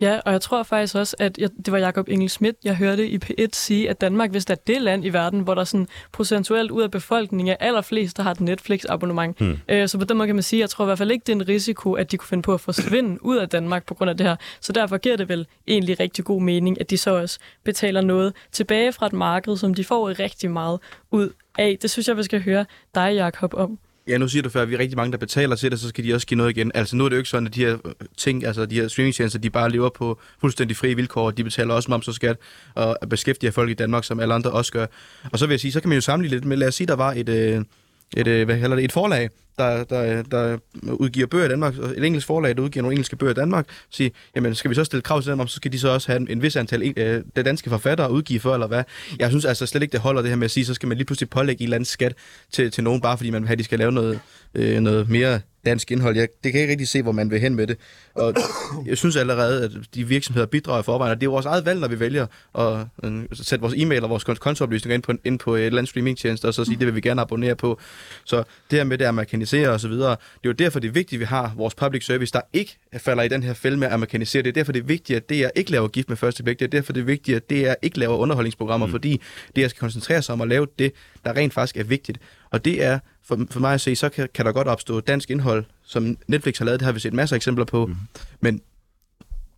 Ja, og jeg tror faktisk også, at jeg, det var Jakob Engel Schmidt, jeg hørte i P1 sige, at Danmark, hvis der er det land i verden, hvor der sådan procentuelt ud af befolkningen er allerflest, der har et Netflix-abonnement. Hmm. Øh, så på den måde kan man sige, at jeg tror i hvert fald ikke, det er en risiko, at de kunne finde på at forsvinde ud af Danmark på grund af det her. Så derfor giver det vel egentlig rigtig god mening, at de så også betaler noget tilbage fra et marked, som de får rigtig meget ud af. Det synes jeg, vi skal høre dig, Jakob, om. Ja, nu siger du før, at vi er rigtig mange, der betaler til det, så skal de også give noget igen. Altså nu er det jo ikke sådan, at de her øh, ting, altså de her streamingtjenester, de bare lever på fuldstændig frie vilkår. De betaler også moms og skat og beskæftiger folk i Danmark, som alle andre også gør. Og så vil jeg sige, så kan man jo sammenligne lidt med, lad os sige, der var et, øh, et, øh, hvad det, et forlag, der, der, der udgiver bøger i Danmark, et engelsk forlag, der udgiver nogle engelske bøger i Danmark, sige, jamen skal vi så stille krav til dem om, så skal de så også have en, en vis antal øh, det danske forfattere udgive for, eller hvad? Jeg synes altså slet ikke, det holder det her med at sige, så skal man lige pludselig pålægge en eller anden skat til, til nogen, bare fordi man vil have, at de skal lave noget, øh, noget mere dansk indhold. Jeg det kan jeg ikke rigtig se, hvor man vil hen med det. Og jeg synes allerede, at de virksomheder bidrager i forvejen, og det er vores eget valg, når vi vælger at øh, sætte vores e-mail og vores kontooplysninger ind på, ind på et eller andet streamingtjeneste, og så sige, det vil vi gerne abonnere på. Så det her med det amerikanisere og så videre, det er jo derfor, det er vigtigt, at vi har vores public service, der ikke falder i den her fælde med at amerikanisere. Det er derfor, det er vigtigt, at DR ikke laver gift med første blik. Det er derfor, det er vigtigt, at DR ikke laver underholdningsprogrammer, mm. fordi DR skal koncentrere sig om at lave det, der rent faktisk er vigtigt. Og det er, for, for mig at se, så kan, kan der godt opstå dansk indhold, som Netflix har lavet. Det har vi set masser af eksempler på. Mm. Men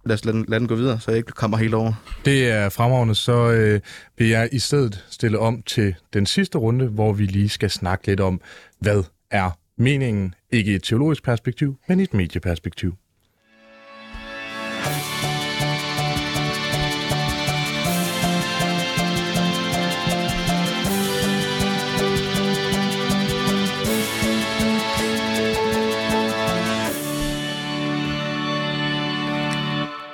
lad os lade den, lad den gå videre, så jeg ikke kommer helt over. Det er fremragende, så øh, vil jeg i stedet stille om til den sidste runde, hvor vi lige skal snakke lidt om, hvad er meningen, ikke i et teologisk perspektiv, men i et medieperspektiv.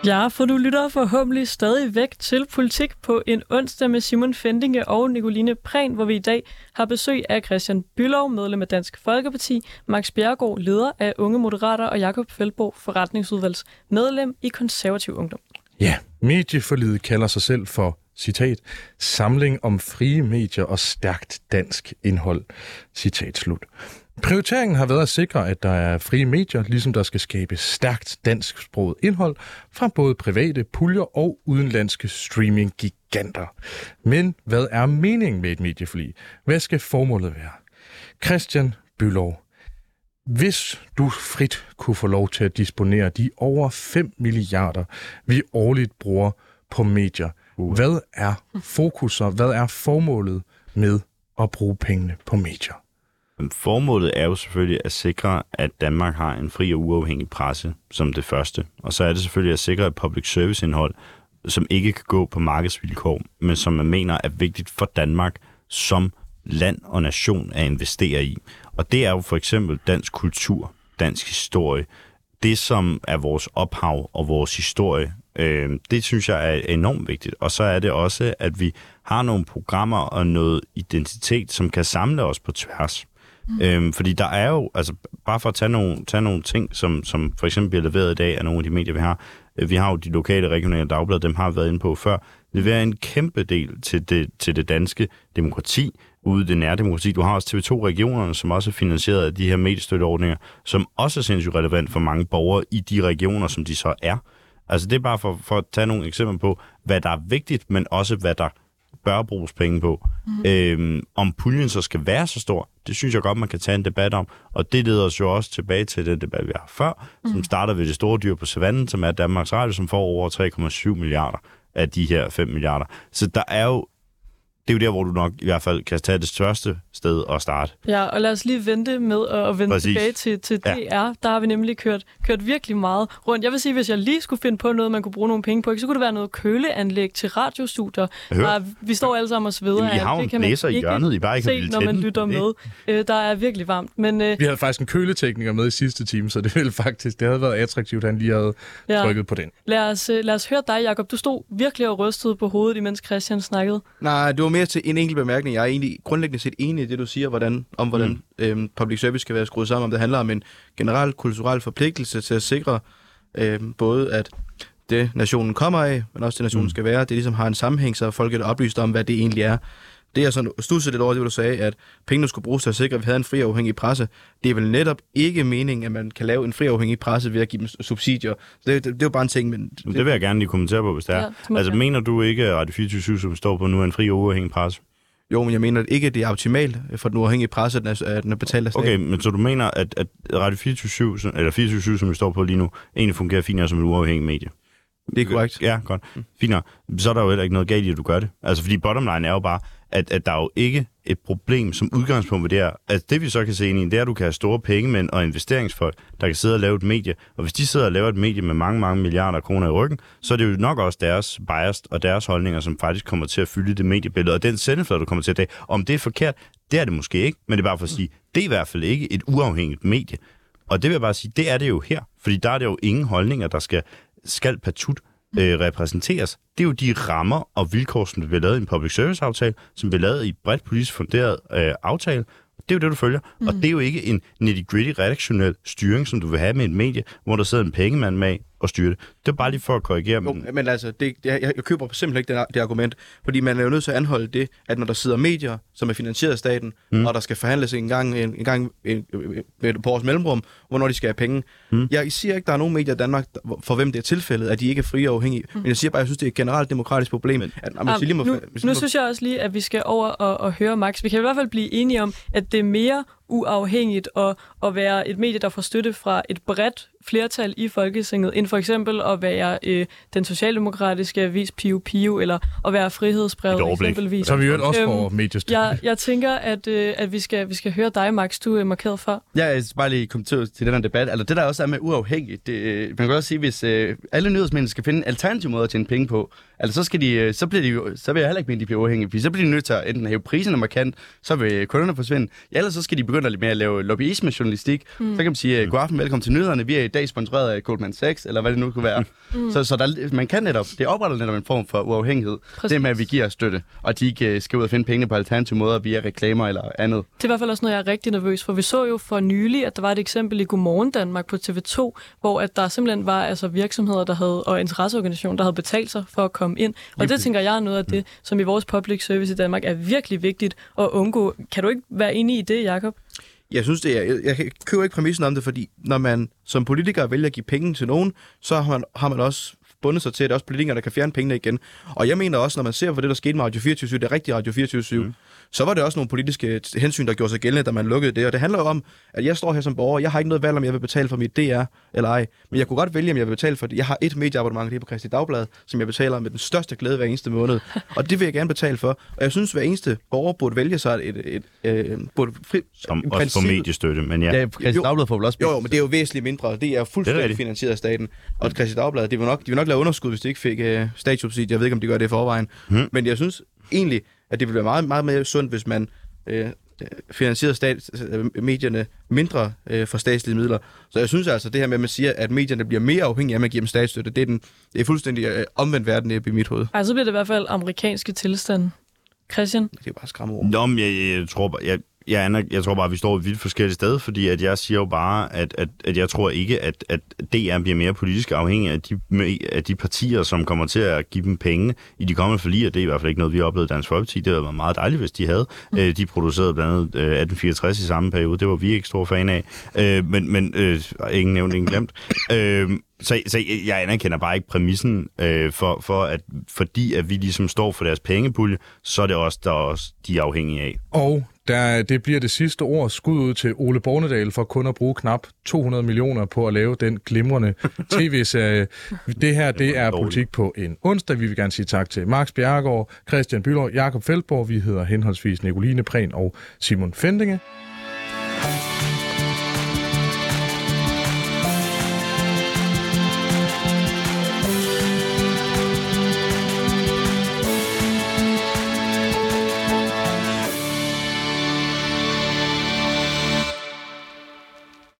Ja, for du lytter forhåbentlig stadig væk til Politik på en onsdag med Simon Fendinge og Nicoline Prehn, hvor vi i dag har besøg af Christian Bylov, medlem af Dansk Folkeparti, Max Bjergård, leder af Unge Moderater, og Jakob Feldbo, forretningsudvalgs medlem i Konservativ Ungdom. Ja, medieforlidet kalder sig selv for citat, samling om frie medier og stærkt dansk indhold, citat slut. Prioriteringen har været at sikre, at der er frie medier, ligesom der skal skabe stærkt dansksproget indhold fra både private puljer og udenlandske streaminggiganter. Men hvad er meningen med et medieforlig? Hvad skal formålet være? Christian Bylov, hvis du frit kunne få lov til at disponere de over 5 milliarder, vi årligt bruger på medier, uh. hvad er fokuser, hvad er formålet med at bruge pengene på medier? Formålet er jo selvfølgelig at sikre, at Danmark har en fri og uafhængig presse som det første. Og så er det selvfølgelig at sikre et public service indhold, som ikke kan gå på markedsvilkår, men som man mener er vigtigt for Danmark som land og nation at investere i. Og det er jo for eksempel dansk kultur, dansk historie, det som er vores ophav og vores historie, øh, det synes jeg er enormt vigtigt. Og så er det også, at vi har nogle programmer og noget identitet, som kan samle os på tværs. Mm. Øhm, fordi der er jo, altså bare for at tage nogle, tage nogle ting, som, som for eksempel bliver leveret i dag af nogle af de medier, vi har. Øh, vi har jo de lokale regionale dagblade, dem har vi været inde på før. Leverer en kæmpe del til det, til det danske demokrati, ude i det nære demokrati. Du har også TV2-regionerne, som også er finansieret af de her mediestøtteordninger, som også er sindssygt relevant for mange borgere i de regioner, som de så er. Altså det er bare for, for at tage nogle eksempler på, hvad der er vigtigt, men også hvad der bør bruges penge på. Mm. Øhm, om puljen så skal være så stor, det synes jeg godt, man kan tage en debat om. Og det leder os jo også tilbage til den debat, vi har før, mm. som starter ved det store dyr på savannen, som er Danmarks Radio, som får over 3,7 milliarder af de her 5 milliarder. Så der er jo det er jo der, hvor du nok i hvert fald kan tage det største sted og starte. Ja, og lad os lige vente med at vende Præcis. tilbage til, til DR. Ja. Der har vi nemlig kørt, kørt virkelig meget rundt. Jeg vil sige, hvis jeg lige skulle finde på noget, man kunne bruge nogle penge på, så kunne det være noget køleanlæg til radiostudier. Der, vi står alle sammen og sveder. Jamen, I har det kan man i hjørnet, I bare ikke se, når man lytter med. Øh, der er virkelig varmt. Men, øh, vi havde faktisk en køletekniker med i sidste time, så det ville faktisk, det havde været attraktivt, at han lige havde ja. trykket på den. Lad os, øh, lad os høre dig, Jacob. Du stod virkelig og rystede på hovedet, imens Christian snakkede. Nej, det var mere til en enkelt bemærkning. Jeg er egentlig grundlæggende set enig i det, du siger hvordan, om, hvordan mm. øhm, public service skal være skruet sammen. Om det handler om en generel kulturel forpligtelse til at sikre øhm, både, at det nationen kommer af, men også det nationen mm. skal være, det ligesom har en sammenhæng, så folk er oplyst om, hvad det egentlig er, Det er sådan stusset lidt over det, du sagde, at pengene skulle bruges til at sikre, at vi havde en fri og uafhængig presse. Det er vel netop ikke meningen, at man kan lave en fri og uafhængig presse ved at give dem subsidier. Så det, det, det er jo bare en ting, men... Det vil jeg gerne lige kommentere på, hvis det er. Ja, det altså, jeg. mener du ikke, at Radio 24 som står på nu, er en fri og uafhængig presse? Jo, men jeg mener ikke, at det er optimalt for den uafhængige presse, at den er, at den er betalt af staten. Okay, men så du mener, at, at Radio 24 som- eller 24 som vi står på lige nu, egentlig fungerer finere som et uafhængigt medie? Det er korrekt. Ja, godt. Fint nok. Så er der jo heller ikke noget galt i, at du gør det. Altså, fordi bottom line er jo bare, at, at der er jo ikke et problem som udgangspunkt ved det her. Altså, det vi så kan se ind i, det er, at du kan have store pengemænd og investeringsfolk, der kan sidde og lave et medie. Og hvis de sidder og laver et medie med mange, mange milliarder kroner i ryggen, så er det jo nok også deres bias og deres holdninger, som faktisk kommer til at fylde det mediebillede. Og den sendeflade, du kommer til at dage, om det er forkert, det er det måske ikke, men det er bare for at sige, det er i hvert fald ikke et uafhængigt medie. Og det vil jeg bare sige, det er det jo her. Fordi der er det jo ingen holdninger, der skal, skal patut øh, repræsenteres. Det er jo de rammer og vilkår, som bliver lavet i en public service aftale, som bliver lavet i et bredt politisk funderet øh, aftale. Det er jo det, du følger. Mm. Og det er jo ikke en nitty-gritty redaktionel styring, som du vil have med et medie, hvor der sidder en pengemand med og styrer det. Det er bare lige for at korrigere. Jo, Men, men altså, det, jeg, jeg køber simpelthen ikke det, det argument, fordi man er jo nødt til at anholde det, at når der sidder medier, som er finansieret af staten, mm. og der skal forhandles en gang, en, en gang en, et par års mellemrum, hvornår de skal have penge. Mm. Jeg siger ikke, der er nogen medier i Danmark, for hvem det er tilfældet, at de ikke er frie og uafhængige, mm. men jeg siger bare, at jeg synes, det er et generelt demokratisk problem. At, at, Um, lige må, nu må- synes jeg også lige, at vi skal over og, og høre Max. Vi kan i hvert fald blive enige om, at det er mere uafhængigt at, at være et medie, der får støtte fra et bredt flertal i Folketinget, end for eksempel at være øh, den socialdemokratiske avis Pio Pio, eller at være Et frihedsbrevet eksempelvis. Så vi jo også Øhm, får mediestøtte. Jeg, jeg tænker, at, øh, at vi, skal, vi skal høre dig, Max. Du er markeret for. Ja, jeg skal bare lige komme til, den her debat. Altså, det der også er med uafhængigt, det, øh, man kan også sige, hvis øh, alle nyhedsmænd skal finde alternative måder at tjene penge på, altså så, skal de, øh, så, bliver de, jo- så vil jeg heller ikke mene, at de bliver uafhængige, fordi så bliver de nødt til at enten hæve priserne markant, så vil kunderne forsvinde, ja, ellers så skal de begynde lidt med at lave lobbyisme-journalistik. Mm. Så kan man sige, øh, god aften, velkommen til nyhederne, vi er i dag sponsoreret af Goldman Sachs, eller hvad det nu kunne være. Mm. Så, så der, man kan netop, det opretter netop en form for uafhængighed, Præcis. det med, at vi giver støtte, og de ikke øh, skal ud og finde pengene på alternative måder via reklamer eller andet. Det er i hvert fald også noget, jeg er rigtig nervøs for. Vi så jo for nylig, at der var et eksempel i Godmorgen Danmark på TV2, hvor at der simpelthen var altså, virksomheder der havde, og interesseorganisationer, der havde betalt sig for at komme ind. Og det tænker jeg er noget af det, som i vores public service i Danmark er virkelig vigtigt at undgå. Kan du ikke være enig i det, Jakob? Jeg synes, det er, jeg, jeg køber ikke præmissen om det, fordi når man som politiker vælger at give penge til nogen, så har man, har man også bundet sig til, at det er også politikere, der kan fjerne pengene igen. Og jeg mener også, når man ser på det, der skete med Radio 24 det er rigtigt Radio 24 mm så var det også nogle politiske hensyn, der gjorde sig gældende, da man lukkede det. Og det handler jo om, at jeg står her som borger, jeg har ikke noget valg, om jeg vil betale for mit DR eller ej. Men jeg kunne godt vælge, om jeg vil betale for det. Jeg har et medieabonnement, det er på Christi Dagblad, som jeg betaler med den største glæde hver eneste måned. Og det vil jeg gerne betale for. Og jeg synes, hver eneste borger burde vælge sig et, et, et, et burde fri, som også får princippet- mediestøtte, men ja. Ja, Christi Jo. Dagblad får vel også jo, jo, men det er jo væsentligt mindre. Det er fuldstændig rigtigt. finansieret af staten. Og Christi Dagblad, det vil nok, de vil nok lave underskud, hvis de ikke fik øh, statssubsidie. Jeg ved ikke, om de gør det i forvejen. Hmm. Men jeg synes egentlig, at det ville være meget, meget mere sundt, hvis man øh, øh, finansierede stat, øh, medierne mindre øh, for statslige midler. Så jeg synes altså, det her med, at man siger, at medierne bliver mere afhængige af, at man giver dem statsstøtte, det er, den, det er fuldstændig øh, omvendt verden i mit hoved. Ej, så bliver det i hvert fald amerikanske tilstand. Christian? Det er bare skræmmeord. Nå, men jeg, jeg, tror bare, jeg, jeg, aner, jeg tror bare, at vi står et vidt forskelligt sted, fordi at jeg siger jo bare, at, at, at jeg tror ikke, at, at DR bliver mere politisk afhængig af de, af de partier, som kommer til at give dem penge i de kommende forliger. Det er i hvert fald ikke noget, vi har oplevet i Dansk Folkeparti. Det havde været meget dejligt, hvis de havde. Mm. Øh, de producerede blandt andet øh, 1864 i samme periode. Det var vi ikke store fan af. Øh, men men øh, ingen nævnt, ingen glemt. Øh, så, så jeg- anerkender bare ikke præmissen øh, for, for at fordi at vi ligesom står for deres pengepulje, så er det også der er også de er afhængige af. Og der, det bliver det sidste ord skud ud til Ole Bornedal for kun at bruge knap 200 millioner på at lave den glimrende tv-serie. Det her, det er politik på en onsdag. Vi vil gerne sige tak til Max Bjerregaard, Christian Bylov, Jakob Feldborg. Vi hedder henholdsvis Nicoline Prehn og Simon Fendinge.